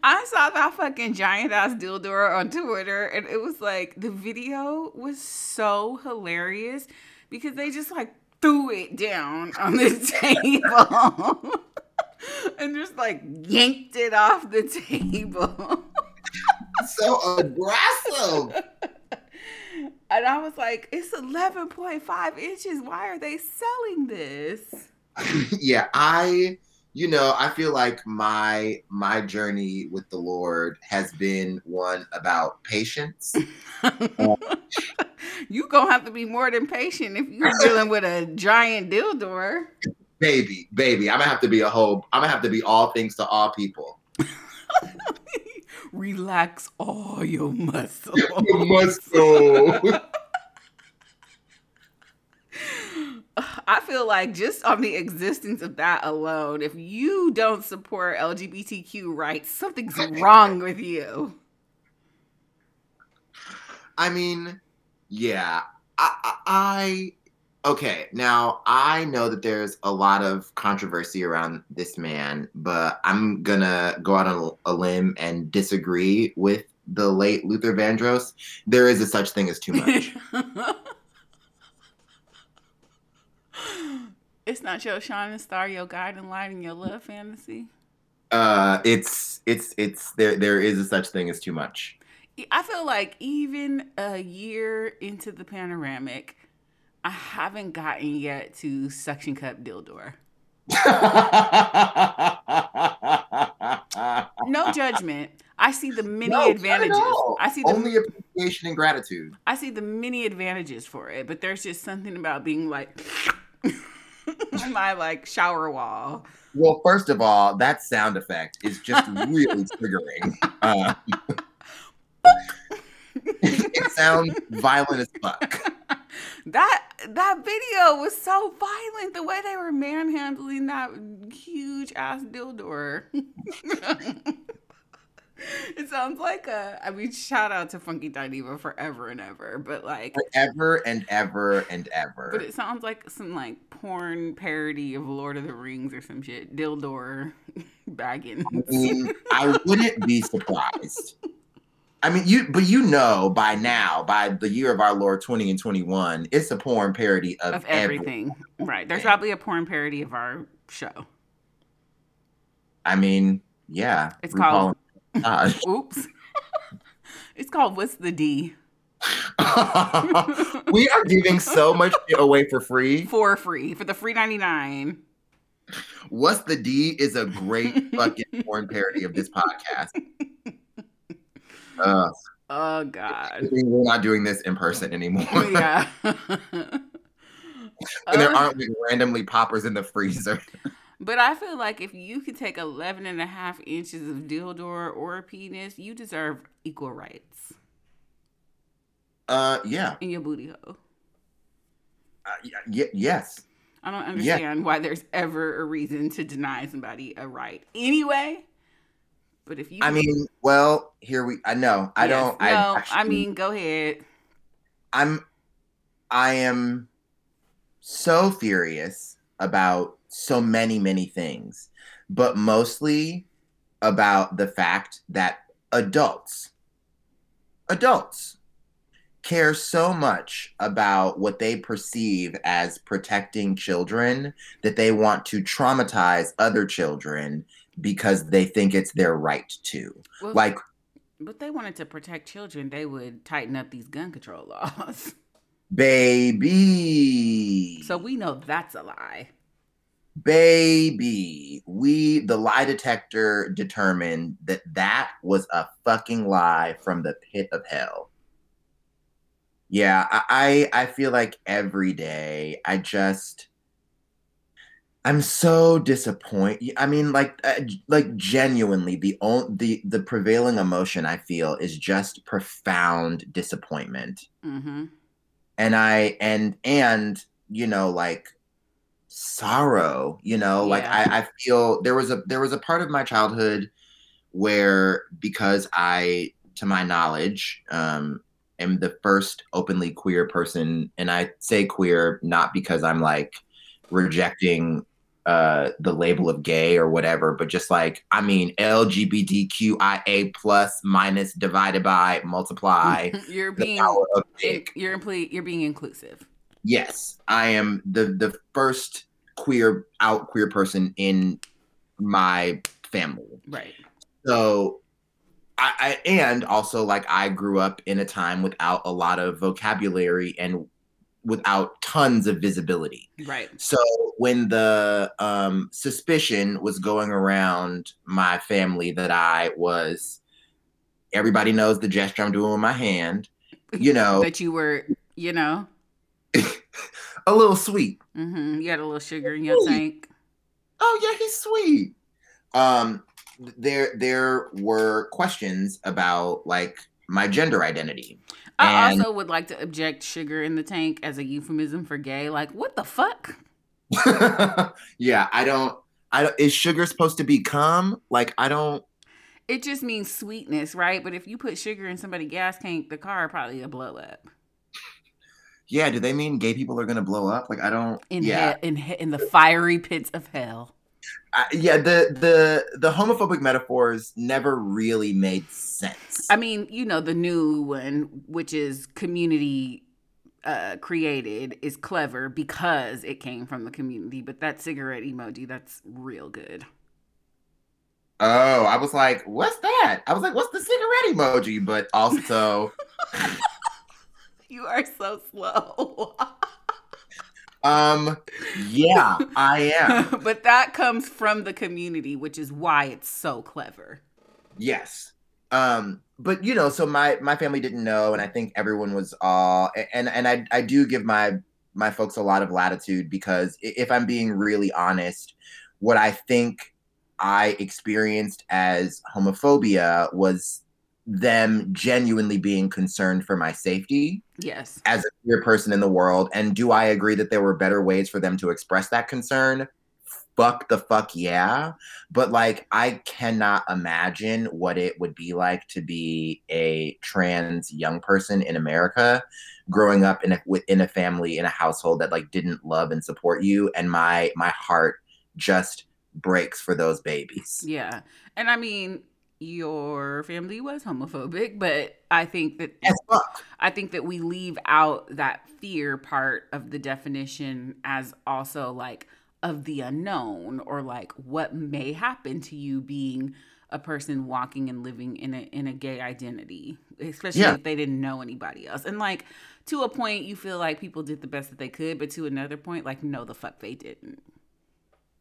I saw that fucking giant ass dildo on Twitter, and it was like the video was so hilarious because they just like threw it down on the table and just like yanked it off the table. so aggressive. And I was like, it's 11.5 inches. Why are they selling this? yeah, I you know, I feel like my my journey with the Lord has been one about patience. you gonna have to be more than patient if you're dealing with a giant dildo. baby, baby, I'm gonna have to be a whole I'm gonna have to be all things to all people. Relax all your muscles. Muscle. I feel like just on the existence of that alone, if you don't support LGBTQ rights, something's wrong with you. I mean, yeah, I, I, I okay. Now I know that there's a lot of controversy around this man, but I'm gonna go out on a limb and disagree with the late Luther Vandross. There is a such thing as too much. it's not your shining star, your guiding light, and your love fantasy. uh, it's it's it's there. There is a such thing as too much. I feel like even a year into the panoramic, I haven't gotten yet to suction cup dildo. no judgment. I see the many no, advantages. I see the, only appreciation and gratitude. I see the many advantages for it, but there's just something about being like my like shower wall. Well, first of all, that sound effect is just really triggering. Uh, it sounds violent as fuck. That that video was so violent. The way they were manhandling that huge ass dildo. it sounds like a. I mean, shout out to Funky Dineva forever and ever, but like forever and ever and ever. But it sounds like some like porn parody of Lord of the Rings or some shit. Dildor Baggins. I mean, I wouldn't be surprised. I mean, you, but you know by now, by the year of our Lord 20 and 21, it's a porn parody of, of everything. everything. Right. There's probably a porn parody of our show. I mean, yeah. It's called. Oops. it's called What's the D? we are giving so much away for free. For free. For the free 99. What's the D is a great fucking porn parody of this podcast. Uh, oh God. We're not doing this in person anymore. Yeah. and there aren't like randomly poppers in the freezer. But I feel like if you could take 11 and a half inches of dildo or a penis, you deserve equal rights. Uh, yeah. In your booty hole. Uh, y- yes. I don't understand yeah. why there's ever a reason to deny somebody a right. Anyway, but if you, I mean, well, here we. I know. I yes, don't. No, I, actually, I mean, go ahead. I'm. I am so furious about so many, many things, but mostly about the fact that adults, adults, care so much about what they perceive as protecting children that they want to traumatize other children because they think it's their right to. Well, like, but they wanted to protect children, they would tighten up these gun control laws. Baby. So we know that's a lie. Baby, we the lie detector determined that that was a fucking lie from the pit of hell. Yeah, I I feel like every day I just I'm so disappointed. I mean, like, uh, like genuinely, the only the the prevailing emotion I feel is just profound disappointment. Mm-hmm. And I and and you know, like sorrow. You know, yeah. like I, I feel there was a there was a part of my childhood where because I, to my knowledge, um, am the first openly queer person, and I say queer not because I'm like rejecting uh the label of gay or whatever but just like i mean lgbtqia plus minus divided by multiply you're being you're you're being inclusive. Yes. I am the the first queer out queer person in my family. Right. So I, I and also like i grew up in a time without a lot of vocabulary and without tons of visibility. Right. So when the um, suspicion was going around my family that I was, everybody knows the gesture I'm doing with my hand, you know. that you were, you know. a little sweet. Mm-hmm. You had a little sugar in your sweet. tank. Oh yeah, he's sweet. Um, there there were questions about like my gender identity. I and, also would like to object sugar in the tank as a euphemism for gay. Like, what the fuck? yeah, I don't. I don't. Is sugar supposed to be cum? Like, I don't. It just means sweetness, right? But if you put sugar in somebody's gas tank, the car probably a blow up. Yeah, do they mean gay people are gonna blow up? Like, I don't. In yeah. Hell, in in the fiery pits of hell. Uh, yeah, the the the homophobic metaphors never really made sense. I mean, you know, the new one, which is community uh, created, is clever because it came from the community. But that cigarette emoji, that's real good. Oh, I was like, what's that? I was like, what's the cigarette emoji? But also, you are so slow. Um, yeah, I am. but that comes from the community, which is why it's so clever. Yes. Um, but you know, so my my family didn't know, and I think everyone was all and and I I do give my my folks a lot of latitude because if I'm being really honest, what I think I experienced as homophobia was them genuinely being concerned for my safety. Yes. As a queer person in the world. And do I agree that there were better ways for them to express that concern? Fuck the fuck yeah. But like, I cannot imagine what it would be like to be a trans young person in America growing up in a within a family in a household that like didn't love and support you and my my heart just breaks for those babies. Yeah. And I mean, your family was homophobic, but I think that I think that we leave out that fear part of the definition as also like of the unknown or like what may happen to you being a person walking and living in a in a gay identity, especially yeah. if they didn't know anybody else. And like to a point you feel like people did the best that they could, but to another point like no the fuck they didn't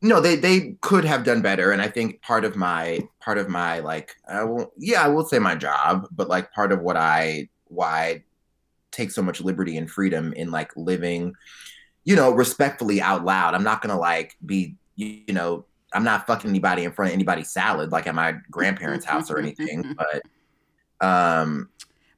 no they they could have done better and i think part of my part of my like i will yeah i will say my job but like part of what i why I take so much liberty and freedom in like living you know respectfully out loud. I'm not gonna like be you know i'm not fucking anybody in front of anybody's salad like at my grandparents house or anything but um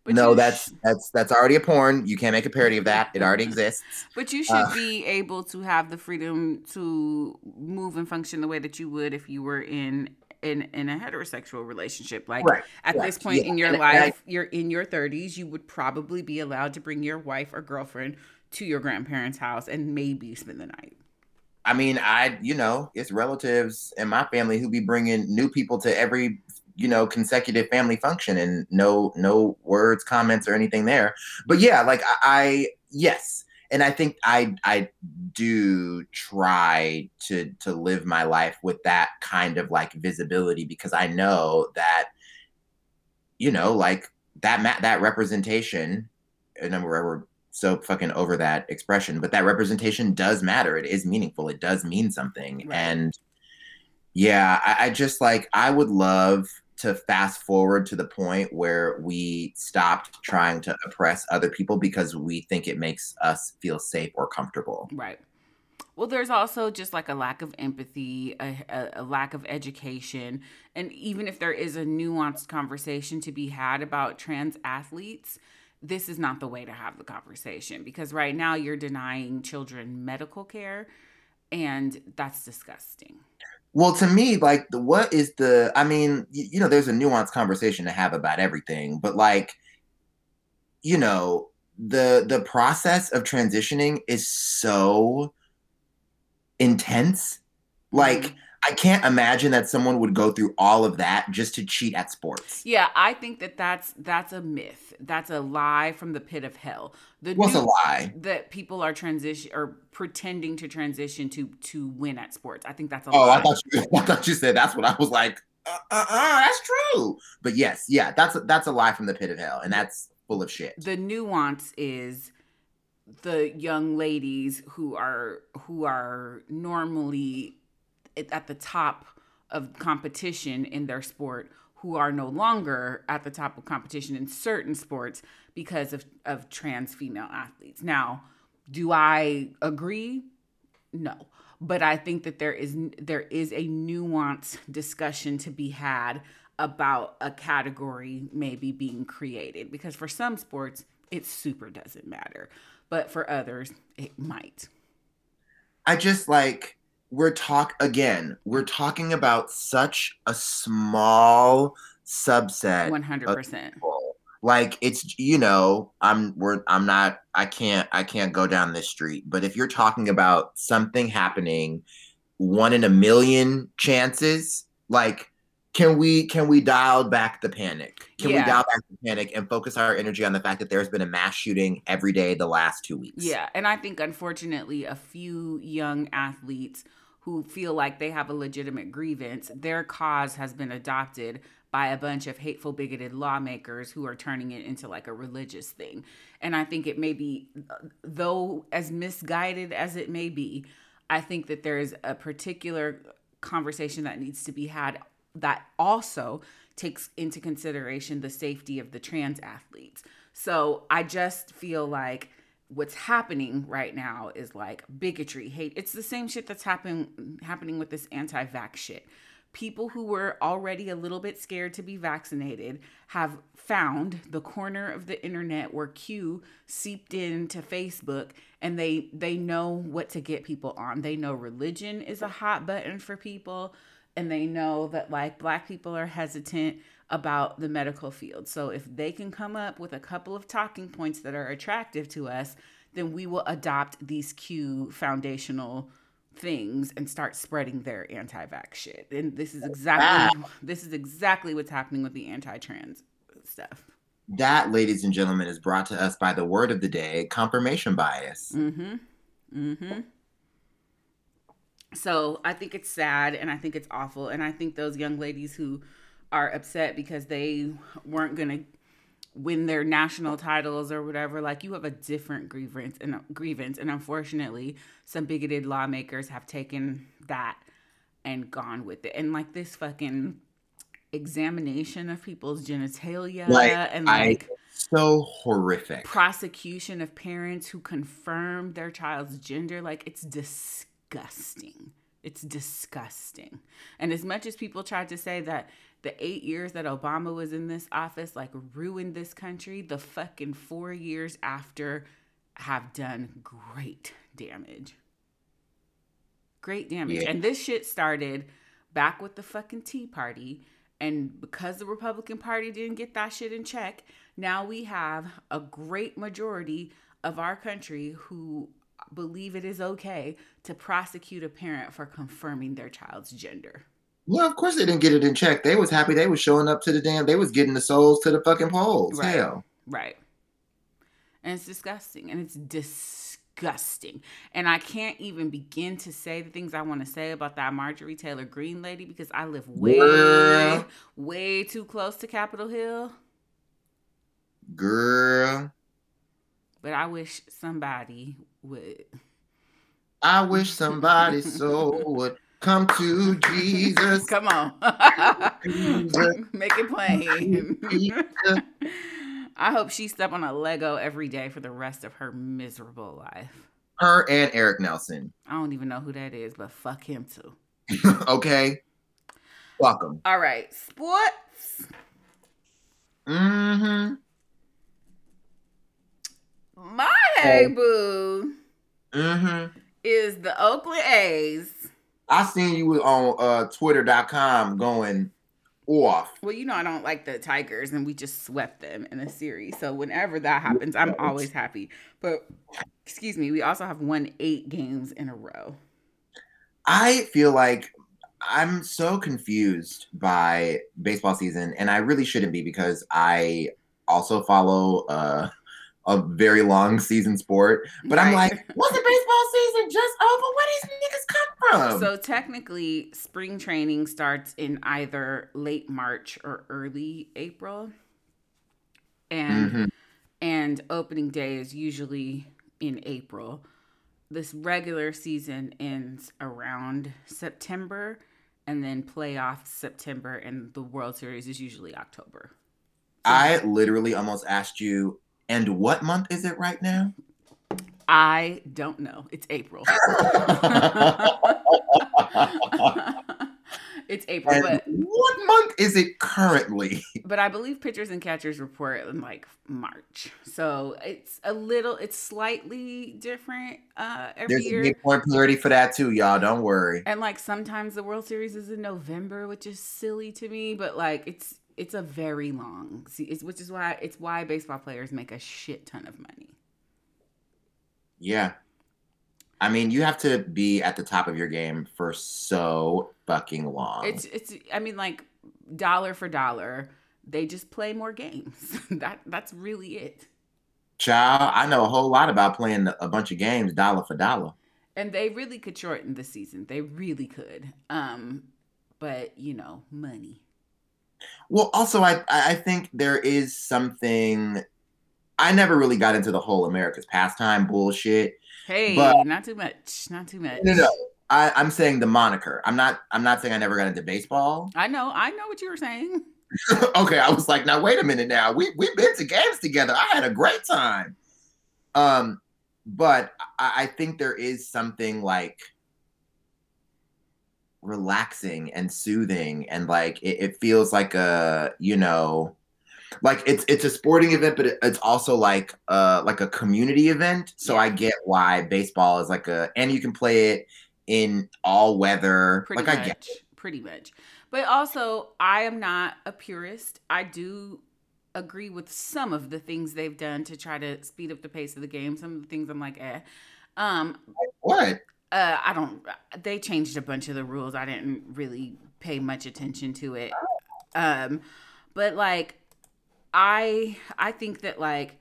but no, that's that's that's already a porn. You can't make a parody of that. It already exists. But you should uh, be able to have the freedom to move and function the way that you would if you were in in in a heterosexual relationship. Like right, at right, this point yeah. in your and, life, and I, you're in your 30s, you would probably be allowed to bring your wife or girlfriend to your grandparents' house and maybe spend the night. I mean, I you know, it's relatives in my family who be bringing new people to every you know consecutive family function and no no words comments or anything there. But yeah like I, I, yes. And i think i i do try to to live my life with that kind of like visibility because i know that you know like that ma- that representation and we're, we're so fucking over that expression but that representation does matter. It is meaningful. It does mean something. Right. and yeah I, I just like i would love to fast forward to the point where we stopped trying to oppress other people because we think it makes us feel safe or comfortable. Right. Well, there's also just like a lack of empathy, a, a, lack of education. And even if there is a nuanced conversation to be had about trans athletes, this is not the way to have the conversation because right now you're denying children medical care, and that's disgusting. Well, to me, like the what is the? I mean, you, you know, there's a nuanced conversation to have about everything, but like, you know, the the process of transitioning is so intense. Like, mm-hmm. I can't imagine that someone would go through all of that just to cheat at sports. Yeah, I think that that's that's a myth. That's a lie from the pit of hell. The What's a lie? That people are transition or pretending to transition to to win at sports. I think that's a oh, lie. I thought you, I thought you said that's what I was like. Uh, uh, uh, that's true. But yes, yeah, that's a, that's a lie from the pit of hell, and that's full of shit. The nuance is the young ladies who are who are normally at the top of competition in their sport who are no longer at the top of competition in certain sports because of, of trans female athletes. Now, do I agree? No. But I think that there is there is a nuanced discussion to be had about a category maybe being created because for some sports it super doesn't matter, but for others it might. I just like we're talk again we're talking about such a small subset 100% like it's you know i'm we're i'm not i can't i can't go down this street but if you're talking about something happening one in a million chances like can we can we dial back the panic? Can yeah. we dial back the panic and focus our energy on the fact that there's been a mass shooting every day the last two weeks? Yeah, and I think unfortunately a few young athletes who feel like they have a legitimate grievance, their cause has been adopted by a bunch of hateful, bigoted lawmakers who are turning it into like a religious thing. And I think it may be, though as misguided as it may be, I think that there is a particular conversation that needs to be had that also takes into consideration the safety of the trans athletes. So I just feel like what's happening right now is like bigotry, hate. It's the same shit that's happening happening with this anti-vax shit. People who were already a little bit scared to be vaccinated have found the corner of the internet where Q seeped into Facebook and they they know what to get people on. They know religion is a hot button for people and they know that like black people are hesitant about the medical field. So if they can come up with a couple of talking points that are attractive to us, then we will adopt these Q foundational things and start spreading their anti-vax shit. And this is exactly wow. this is exactly what's happening with the anti-trans stuff. That, ladies and gentlemen, is brought to us by the word of the day, confirmation bias. Mm-hmm. Mm-hmm. So I think it's sad and I think it's awful. And I think those young ladies who are upset because they weren't going to win their national titles or whatever. Like you have a different grievance and grievance. And unfortunately some bigoted lawmakers have taken that and gone with it. And like this fucking examination of people's genitalia like, and like I, so horrific. prosecution of parents who confirm their child's gender like it's disgusting. It's disgusting. And as much as people tried to say that the eight years that Obama was in this office like ruined this country. The fucking four years after have done great damage. Great damage. Yeah. And this shit started back with the fucking Tea Party. And because the Republican Party didn't get that shit in check, now we have a great majority of our country who believe it is okay to prosecute a parent for confirming their child's gender. Well, of course they didn't get it in check. They was happy they was showing up to the damn. They was getting the souls to the fucking polls. Right. Hell. Right. And it's disgusting. And it's disgusting. And I can't even begin to say the things I want to say about that Marjorie Taylor Greene lady because I live way, Girl. way too close to Capitol Hill. Girl. But I wish somebody would. I wish somebody so would Come to Jesus. Come on. Make it plain. I hope she step on a Lego every day for the rest of her miserable life. Her and Eric Nelson. I don't even know who that is, but fuck him too. okay. Welcome. All right. Sports. Mm-hmm. My hey boo. Mm-hmm. Is the Oakland A's I seen you on uh, Twitter.com going off. Well, you know I don't like the Tigers, and we just swept them in a series. So whenever that happens, I'm always happy. But excuse me, we also have won eight games in a row. I feel like I'm so confused by baseball season, and I really shouldn't be because I also follow uh, a very long season sport. But right. I'm like, what's the baseball season just over? Where these niggas come from? So technically, spring training starts in either late March or early April, and mm-hmm. and opening day is usually in April. This regular season ends around September, and then playoffs September, and the World Series is usually October. I literally almost asked you and what month is it right now? I don't know. It's April. it's April, and but what month is it currently? But I believe pitchers and catchers report in like March, so it's a little, it's slightly different uh, every There's year. There's more clarity for that too, y'all. Don't worry. And like sometimes the World Series is in November, which is silly to me, but like it's it's a very long see it's which is why it's why baseball players make a shit ton of money. Yeah. I mean you have to be at the top of your game for so fucking long. It's it's i mean like dollar for dollar they just play more games. That that's really it. Child i know a whole lot about playing a bunch of games dollar for dollar. And they really could shorten the season. They really could. Um but you know money Well, also, I I think there is something. I never really got into the whole America's pastime bullshit. Hey, but, not too much. Not too much. No, no. I, I'm saying the moniker. I'm not. I'm not saying I never got into baseball. I know. I know what you were saying. okay, I was like, now wait a minute. Now we we've been to games together. I had a great time. Um, but I, I think there is something like relaxing and soothing and like it, it, feels like a you know like it's it's a sporting event but it's also like uh like a community event. So yeah. i get why baseball is like a and you can play it in all weather. Pretty like much, i get it. pretty much. But also i am not a purist. I do agree with some of the things they've done to try to speed up the pace of the game some of the things i'm like eh. Um what uh, I don't. They changed a bunch of the rules. I didn't really pay much attention to it. Um, but like, I I think that like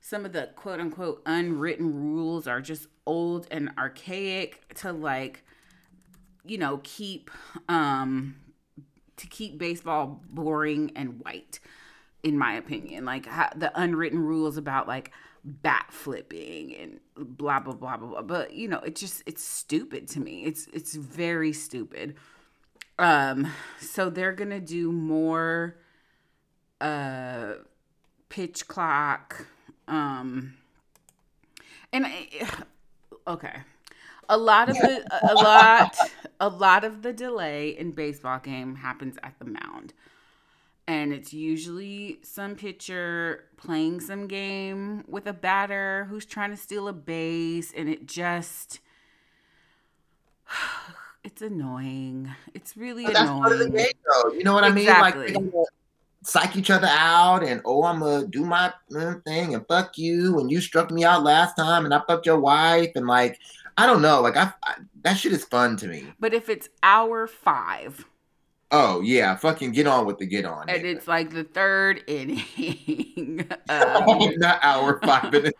some of the quote unquote unwritten rules are just old and archaic to like, you know, keep um to keep baseball boring and white, in my opinion. Like the unwritten rules about like bat flipping and blah blah blah blah blah. But you know, it just it's stupid to me. It's it's very stupid. Um, so they're gonna do more uh pitch clock. Um and okay. A lot of the a lot a lot of the delay in baseball game happens at the mound and it's usually some pitcher playing some game with a batter who's trying to steal a base and it just it's annoying. It's really but that's annoying part of the game though. You know what exactly. i mean? Like psych each other out and oh i'm gonna do my thing and fuck you and you struck me out last time and i fucked your wife and like i don't know. Like I, I that shit is fun to me. But if it's hour five Oh yeah, fucking get on with the get on. And it's like the third inning. um, Not hour five minutes.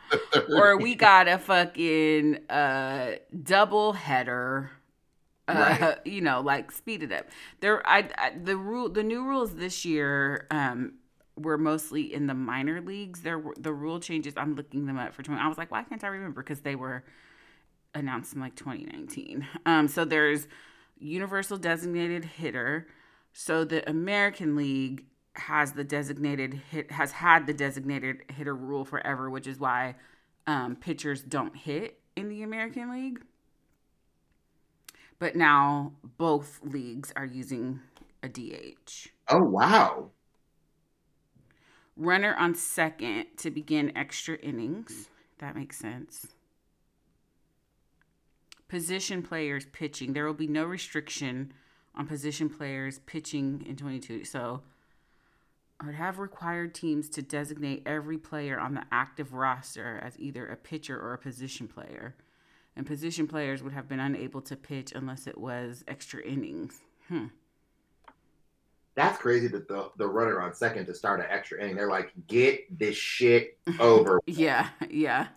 Or we got a fucking uh, double header. Uh, right. you know, like speed it up. There, I, I, the rule, the new rules this year um, were mostly in the minor leagues. There were the rule changes. I'm looking them up for 20. I was like, why can't I remember? Because they were announced in like 2019. Um, so there's universal designated hitter so the American League has the designated hit has had the designated hitter rule forever, which is why um, pitchers don't hit in the American League. But now both leagues are using a DH. Oh wow! Runner on second to begin extra innings. That makes sense. Position players pitching. There will be no restriction on position players pitching in 22. So I would have required teams to designate every player on the active roster as either a pitcher or a position player. And position players would have been unable to pitch unless it was extra innings. Hmm. That's crazy that the, the runner on second to start an extra inning, they're like, get this shit over. yeah, yeah.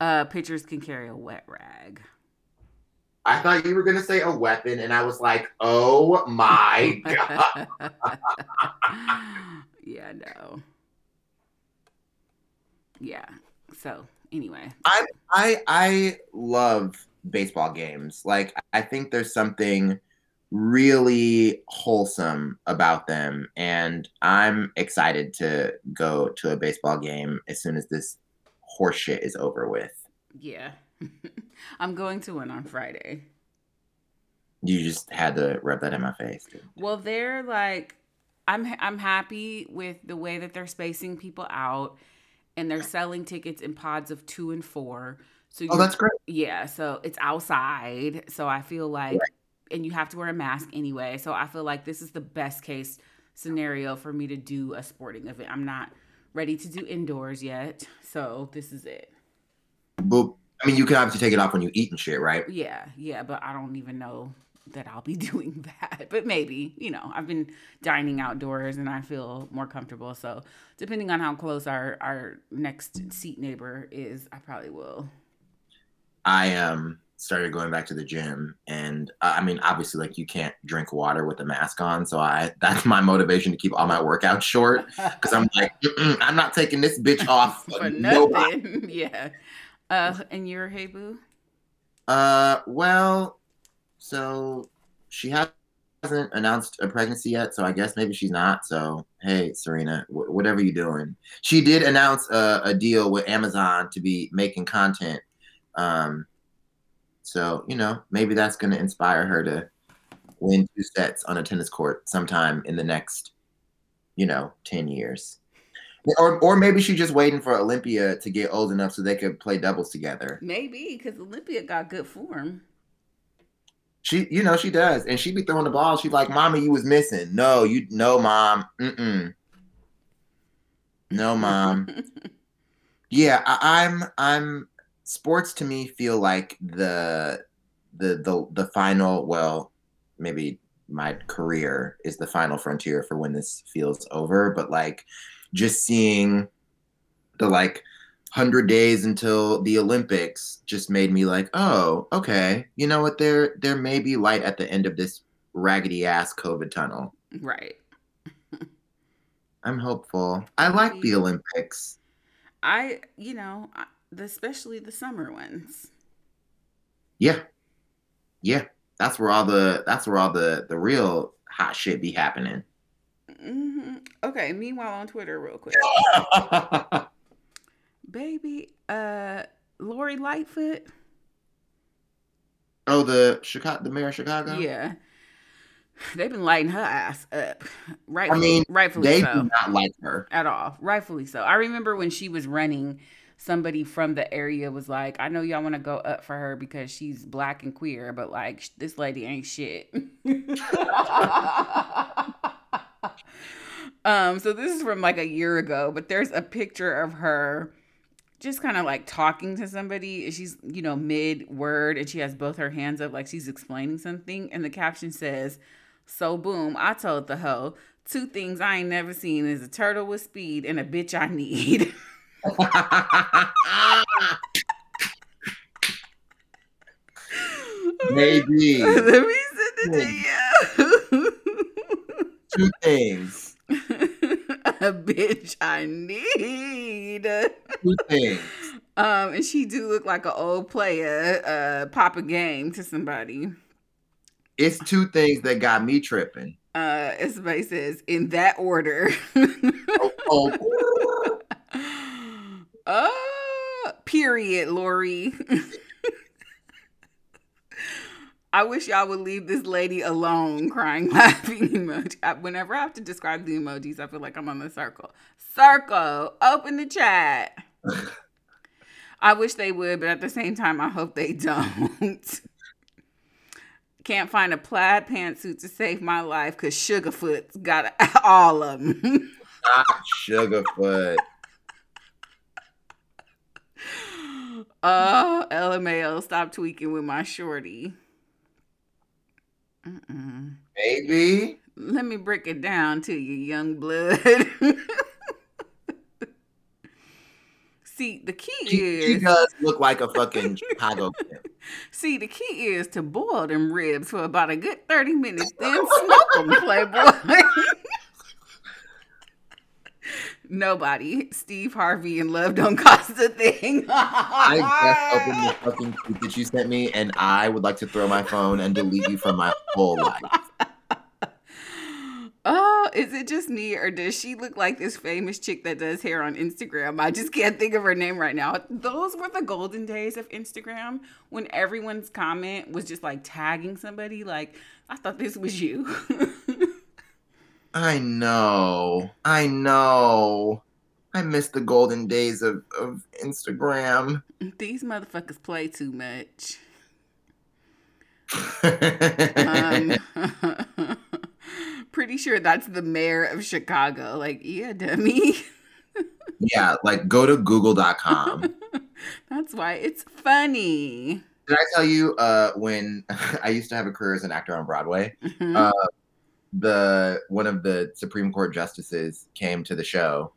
Uh, pitchers can carry a wet rag. I thought you were going to say a weapon, and I was like, oh my God. yeah, no. Yeah. So, anyway. I, I, I love baseball games. Like, I think there's something really wholesome about them. And I'm excited to go to a baseball game as soon as this horseshit is over with. Yeah. I'm going to one on Friday. You just had to rub that in my face. Dude. Well, they're like, I'm I'm happy with the way that they're spacing people out, and they're selling tickets in pods of two and four. So oh, that's great. Yeah, so it's outside. So I feel like, right. and you have to wear a mask anyway. So I feel like this is the best case scenario for me to do a sporting event. I'm not ready to do indoors yet, so this is it. But I mean, you can obviously take it off when you eat and shit, right? Yeah, yeah, but I don't even know that I'll be doing that. But maybe, you know, I've been dining outdoors and I feel more comfortable. So depending on how close our our next seat neighbor is, I probably will. I um started going back to the gym and uh, i mean obviously like you can't drink water with a mask on so i that's my motivation to keep all my workouts short because i'm like i'm not taking this bitch off for nothing yeah uh and your hey boo uh well so she hasn't announced a pregnancy yet so i guess maybe she's not so hey serena w- whatever you're doing she did announce a, a deal with amazon to be making content um so, you know, maybe that's going to inspire her to win two sets on a tennis court sometime in the next, you know, 10 years. Or, or maybe she's just waiting for Olympia to get old enough so they could play doubles together. Maybe because Olympia got good form. She, you know, she does, and she'd be throwing the ball. She's like, "Mama, you was missing." No, you, no, mom. Mm-mm. No, mom. yeah, I, I'm, I'm sports to me feel like the the the the final well maybe my career is the final frontier for when this feels over but like just seeing the like 100 days until the olympics just made me like oh okay you know what? There there may be light at the end of this raggedy ass covid tunnel. Right. I'm hopeful. I like the olympics. I you know especially the summer ones. Yeah, yeah, that's where all the that's where all the the real hot shit be happening. Mm-hmm. Okay. Meanwhile, on Twitter, real quick, baby, uh, Lori Lightfoot. Oh, the Chicago, the mayor of Chicago. Yeah, they've been lighting her ass up. Right. I mean, rightfully they so. do not like her at all. Rightfully so. I remember when she was running somebody from the area was like, I know y'all want to go up for her because she's black and queer, but like this lady ain't shit. um, so this is from like a year ago, but there's a picture of her just kind of like talking to somebody. She's, you know, mid word and she has both her hands up like she's explaining something. And the caption says, So boom, I told the hoe, two things I ain't never seen is a turtle with speed and a bitch I need. Maybe. Let me send it to you. Two things. A bitch I need. Two things. Um, and she do look like an old player, uh, pop a game to somebody. It's two things that got me tripping. Uh, as somebody says in that order. oh, oh. Uh, period, Lori. I wish y'all would leave this lady alone crying, laughing emoji. Whenever I have to describe the emojis, I feel like I'm on the circle. Circle, open the chat. I wish they would, but at the same time, I hope they don't. Can't find a plaid pantsuit to save my life because Sugarfoot's got all of them. Sugarfoot. Uh, LMAO, stop tweaking with my shorty. Mm-mm. Baby. Let me break it down to you, young blood. See, the key she, is she does look like a fucking Chicago kid. See, the key is to boil them ribs for about a good 30 minutes, then smoke them, Playboy. Nobody. Steve Harvey and love don't cost a thing. I just opened the fucking tweet that you sent me, and I would like to throw my phone and delete you from my whole life. Oh, is it just me, or does she look like this famous chick that does hair on Instagram? I just can't think of her name right now. Those were the golden days of Instagram when everyone's comment was just like tagging somebody. Like, I thought this was you. I know. I know. I miss the golden days of, of Instagram. These motherfuckers play too much. um, pretty sure that's the mayor of Chicago. Like, yeah, dummy. yeah, like go to google.com. that's why it's funny. Did I tell you uh, when I used to have a career as an actor on Broadway? Mm-hmm. Uh, the one of the Supreme Court justices came to the show,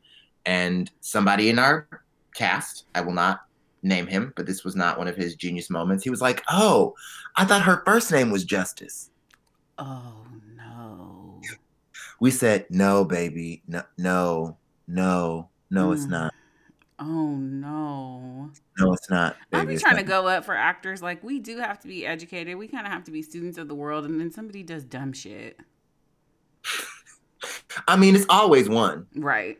and somebody in our cast, I will not name him, but this was not one of his genius moments. He was like, "Oh, I thought her first name was Justice." Oh no. We said, "No, baby, no, no, no, no, it's Mm. not. Oh no. No, it's not." I'll baby, be trying to go up for actors. Like we do have to be educated. We kind of have to be students of the world, and then somebody does dumb shit. I mean, it's always one. Right,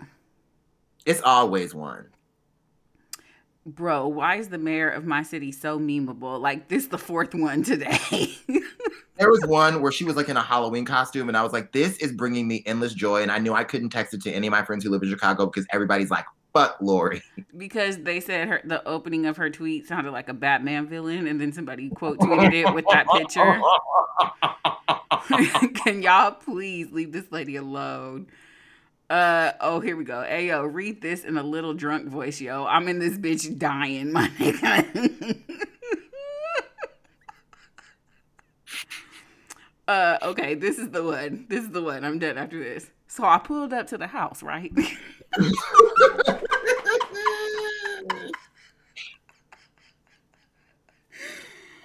It's always one. bro. Why is the mayor of my city so memeable? Like this, the fourth one today. There was one where she was like in a Halloween costume, and I was like, "This is bringing me endless joy." And I knew I couldn't text it to any of my friends who live in Chicago because everybody's like, "Fuck Lori." because they said her the opening of her tweet sounded like a Batman villain, and then somebody quote tweeted it with that picture. Can y'all please leave this lady alone? Uh oh, here we go. Hey yo, read this in a little drunk voice, yo. I'm in this bitch dying, my nigga. uh okay, this is the one. This is the one. I'm done after this. So I pulled up to the house, right?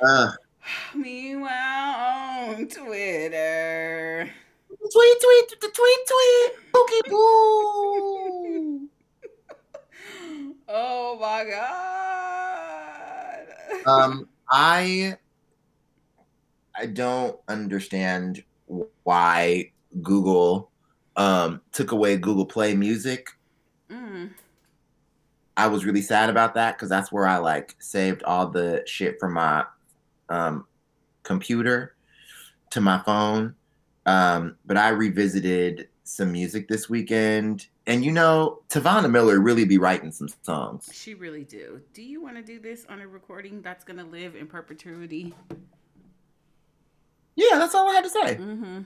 Uh, Meanwhile on Twitter. tweet, tweet, tweet, tweet, tweet, bookie boo. Oh my god. Um, I, I don't understand why Google, um, took away Google Play Music. Mm. I was really sad about that because that's where I like saved all the shit from my um, computer to my phone. Um, but I revisited some music this weekend, and you know, Tavonna Miller really be writing some songs. She really do. Do you want to do this on a recording that's gonna live in perpetuity? Yeah, that's all I had to say. Mm-hmm.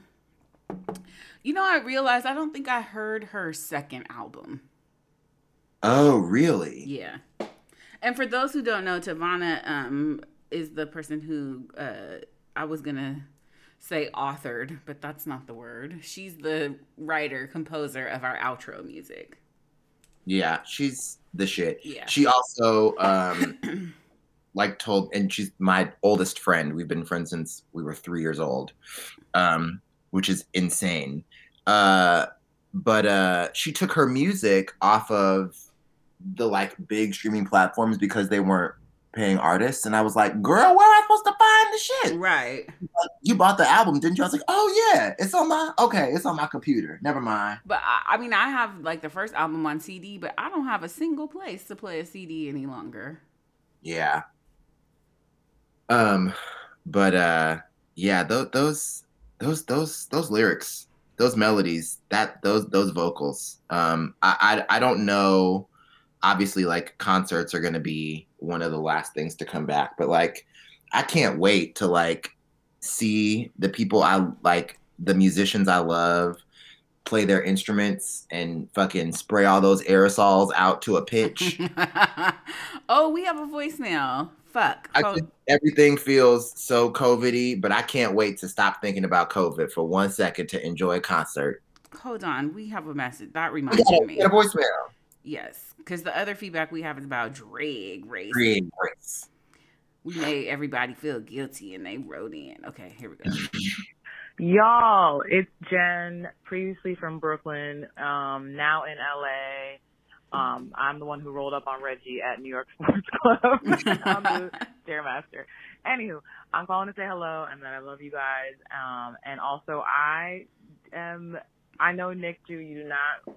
You know, I realized I don't think I heard her second album. Oh, really? Yeah. And for those who don't know, Tavonna um, is the person who uh, I was gonna say authored, but that's not the word. She's the writer composer of our outro music. Yeah, she's the shit. Yeah. She also um like told and she's my oldest friend. We've been friends since we were 3 years old. Um which is insane. Uh but uh she took her music off of the like big streaming platforms because they weren't paying artists and I was like, "Girl, where am I supposed to find the shit?" Right. You bought the album, didn't you? I was like, "Oh yeah, it's on my Okay, it's on my computer. Never mind." But I, I mean, I have like the first album on CD, but I don't have a single place to play a CD any longer. Yeah. Um, but uh, yeah, those those those those those lyrics, those melodies, that those those vocals. Um, I I, I don't know. Obviously, like concerts are going to be one of the last things to come back, but like, I can't wait to like see the people I like, the musicians I love, play their instruments and fucking spray all those aerosols out to a pitch. oh, we have a voicemail. Fuck. I oh. Hold- everything feels so COVIDy, but I can't wait to stop thinking about COVID for one second to enjoy a concert. hold on. We have a message. That reminds me. we got a voicemail. Yes, because the other feedback we have is about drag race. Green race. We made everybody feel guilty and they wrote in. Okay, here we go. Y'all, it's Jen, previously from Brooklyn, um, now in LA. Um, I'm the one who rolled up on Reggie at New York Sports Club. I'm the stairmaster. Anywho, I'm calling to say hello and that I love you guys. Um, and also I am, I know Nick Ju, you do not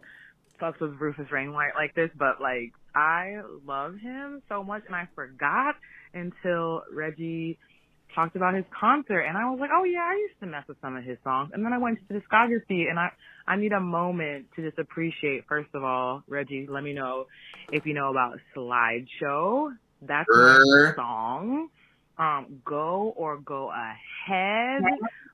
fuck with Rufus Wainwright like this, but like, I love him so much and I forgot until Reggie talked about his concert and I was like, oh yeah, I used to mess with some of his songs. And then I went to the discography and I, I need a moment to just appreciate, first of all, Reggie, let me know if you know about Slideshow. That's my song. Um, go or go ahead.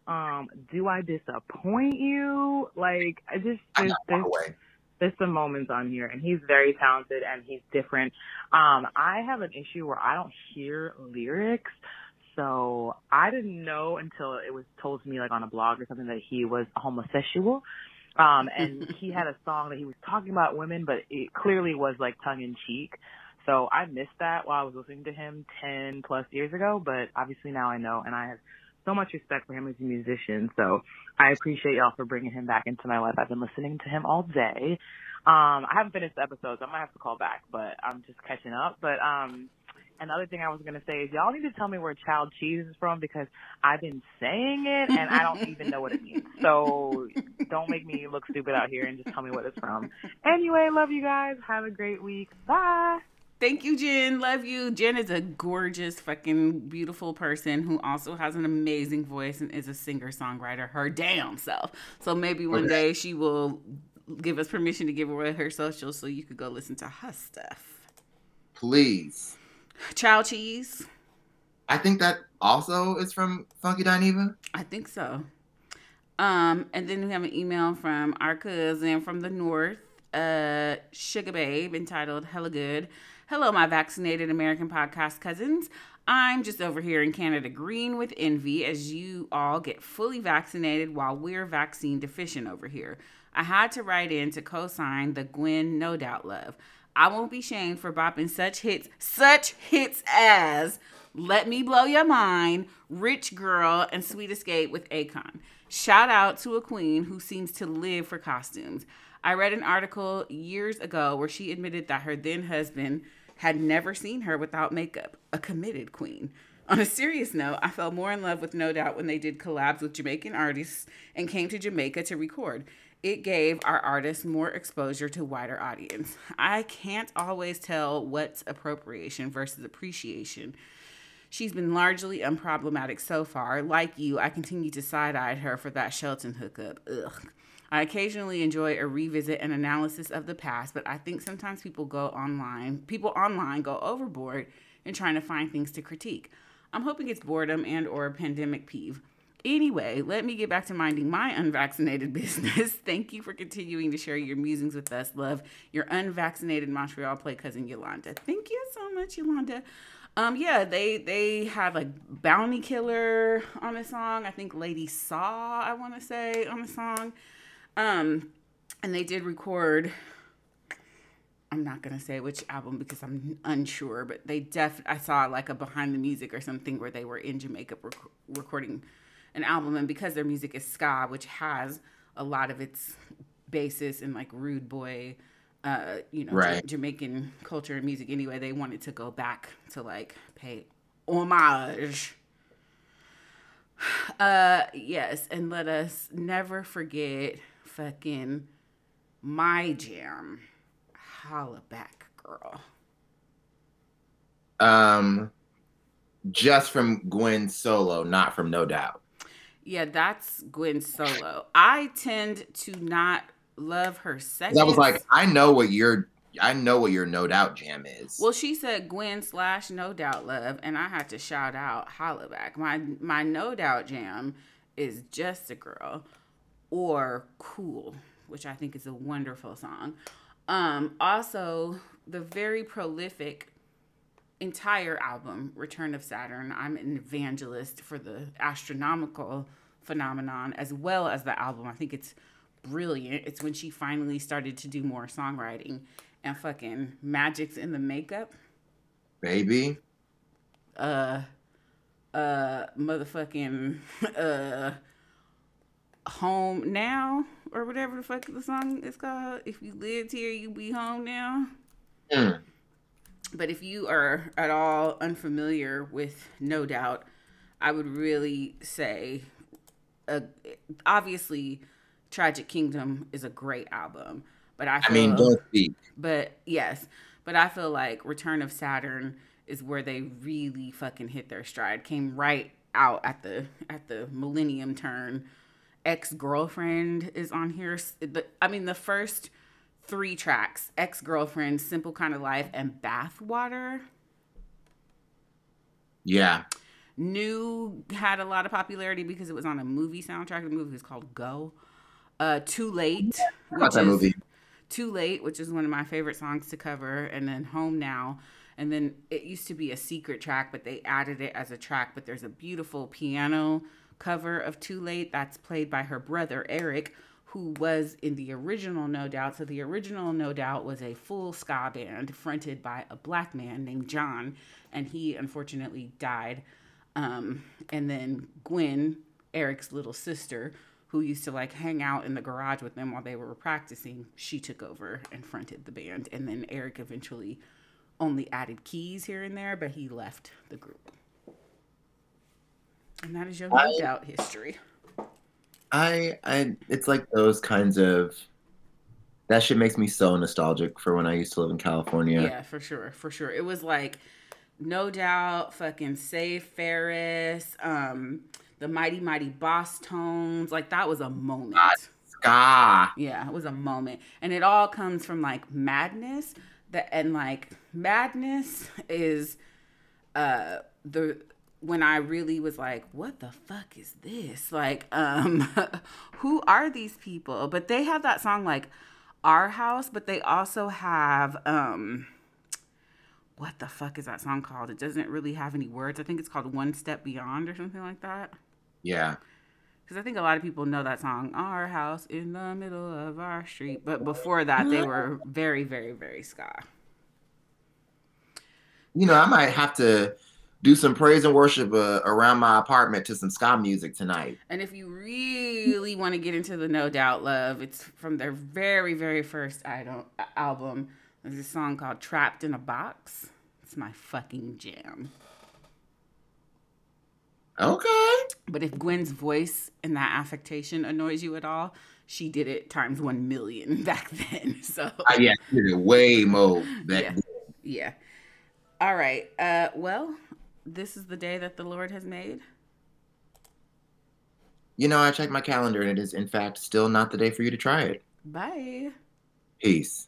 Um, do I disappoint you? Like, I just, I there's, got there's one away. There's some moments on here and he's very talented and he's different. Um, I have an issue where I don't hear lyrics. So I didn't know until it was told to me like on a blog or something that he was homosexual. Um, and he had a song that he was talking about women, but it clearly was like tongue in cheek. So I missed that while I was listening to him 10 plus years ago, but obviously now I know and I have so much respect for him as a musician. So I appreciate y'all for bringing him back into my life. I've been listening to him all day. Um, I haven't finished the episodes. I might have to call back, but I'm just catching up. But, um, another thing I was gonna say is y'all need to tell me where child cheese is from because I've been saying it and I don't even know what it means. So don't make me look stupid out here and just tell me what it's from. Anyway, love you guys. Have a great week. Bye. Thank you, Jen. Love you. Jen is a gorgeous, fucking beautiful person who also has an amazing voice and is a singer songwriter her damn self. So maybe one Okay. day she will give us permission to give away her socials so you could go listen to her stuff. Please. Chow cheese. I think that also is from Funky Dineva. I think so. Um, and then we have an email from our cousin from the north, uh, Sugar Babe, entitled Hella Good. Hello, my vaccinated American podcast cousins. I'm just over here in Canada green with envy as you all get fully vaccinated while we're vaccine deficient over here. I had to write in to co sign the Gwen No Doubt Love. I won't be shamed for bopping such hits, such hits as Let Me Blow Your Mind, Rich Girl, and Sweet Escape with Akon. Shout out to a queen who seems to live for costumes. I read an article years ago where she admitted that her then husband had never seen her without makeup, a committed queen. On a serious note, I fell more in love with No Doubt when they did collabs with Jamaican artists and came to Jamaica to record. It gave our artists more exposure to wider audience. I can't always tell what's appropriation versus appreciation. She's been largely unproblematic so far. Like you, I continue to side eye her for that Shelton hookup. Ugh. I occasionally enjoy a revisit and analysis of the past, but I think sometimes people go online, people online go overboard in trying to find things to critique. I'm hoping it's boredom and or a pandemic peeve. Anyway, let me get back to minding my unvaccinated business. Thank you for continuing to share your musings with us. Love your unvaccinated Montreal play cousin Yolanda. Thank you so much, Yolanda. Um, yeah, they they have a bounty killer on the song. I think Lady Saw, I want to say, on the song. Um, and they did record. I'm not gonna say which album because I'm unsure, but they def. I saw like a behind the music or something where they were in Jamaica rec- recording an album, and because their music is ska, which has a lot of its basis in like rude boy, uh, you know, Right. Ja- Jamaican culture and music. Anyway, they wanted to go back to like pay homage. Uh, yes, and let us never forget fucking my jam. Holla back, girl. Um, just from Gwen Solo, not from No Doubt. Yeah, that's Gwen Solo. I tend to not love her second. I was like, I know what your, I know what your No Doubt jam is. Well, she said Gwen slash No Doubt Love, and I had to shout out Holla Back. My my No Doubt jam is Just a Girl or Cool, which I think is a wonderful song. Um, also, the very prolific entire album, Return of Saturn. I'm an evangelist for the astronomical phenomenon as well as the album. I think it's brilliant. It's when she finally started to do more songwriting and fucking Magic's in the makeup. baby. Uh uh motherfucking uh home now or whatever the fuck the song is called. If you lived here, you'd be home now. Mm. But if you are at all unfamiliar with No Doubt, I would really say, uh, obviously, Tragic Kingdom is a great album. But I, feel, I mean, don't speak. but yes, but I feel like Return of Saturn is where they really fucking hit their stride. Came right out at the at the millennium turn. Ex girlfriend is on here. The- I mean, the first three tracks: Ex girlfriend, Simple Kind of Life, and Bathwater. Yeah. New had a lot of popularity because it was on a movie soundtrack. The movie was called Go. Uh, Too Late, which that is movie? Too Late, which is one of my favorite songs to cover, and then Home Now. And then it used to be a secret track, but they added it as a track. But there's a beautiful piano cover of Too Late that's played by her brother, Eric, who was in the original No Doubt. So the original No Doubt was a full ska band fronted by a black man named John, and he unfortunately died. Um, and then Gwen, Eric's little sister, who used to like hang out in the garage with them while they were practicing, she took over and fronted the band. And then Eric eventually only added keys here and there, but he left the group. And that is your No I, Doubt history. I, I, it's like those kinds of. That shit makes me so nostalgic for when I used to live in California. Yeah, for sure, for sure. It was like, no doubt, fucking Save Ferris, um, the Mighty Mighty Bosstones. Like that was a moment. Ska. Yeah, it was a moment, and it all comes from like madness. That and like madness is, uh, the when I really was like, what the fuck is this? Like, um, who are these people? But they have that song like Our House, but they also have um what the fuck is that song called? It doesn't really have any words. I think it's called One Step Beyond or something like that. Yeah. Because I think a lot of people know that song, Our House in the Middle of Our Street. But before that, they were very, very, very ska. You know, I might have to do some praise and worship uh, around my apartment to some ska music tonight. And if you really want to get into the No Doubt love, it's from their very, very first idol, album. There's a song called Trapped in a Box. It's my fucking jam. Okay. But if Gwen's voice and that affectation annoys you at all, she did it times one million back then. So uh, yeah, did it way more back yeah. then. Yeah. All right. Uh, well, this is the day that the Lord has made? You know, I checked my calendar and it is, in fact, still not the day for you to try it. Bye. Peace.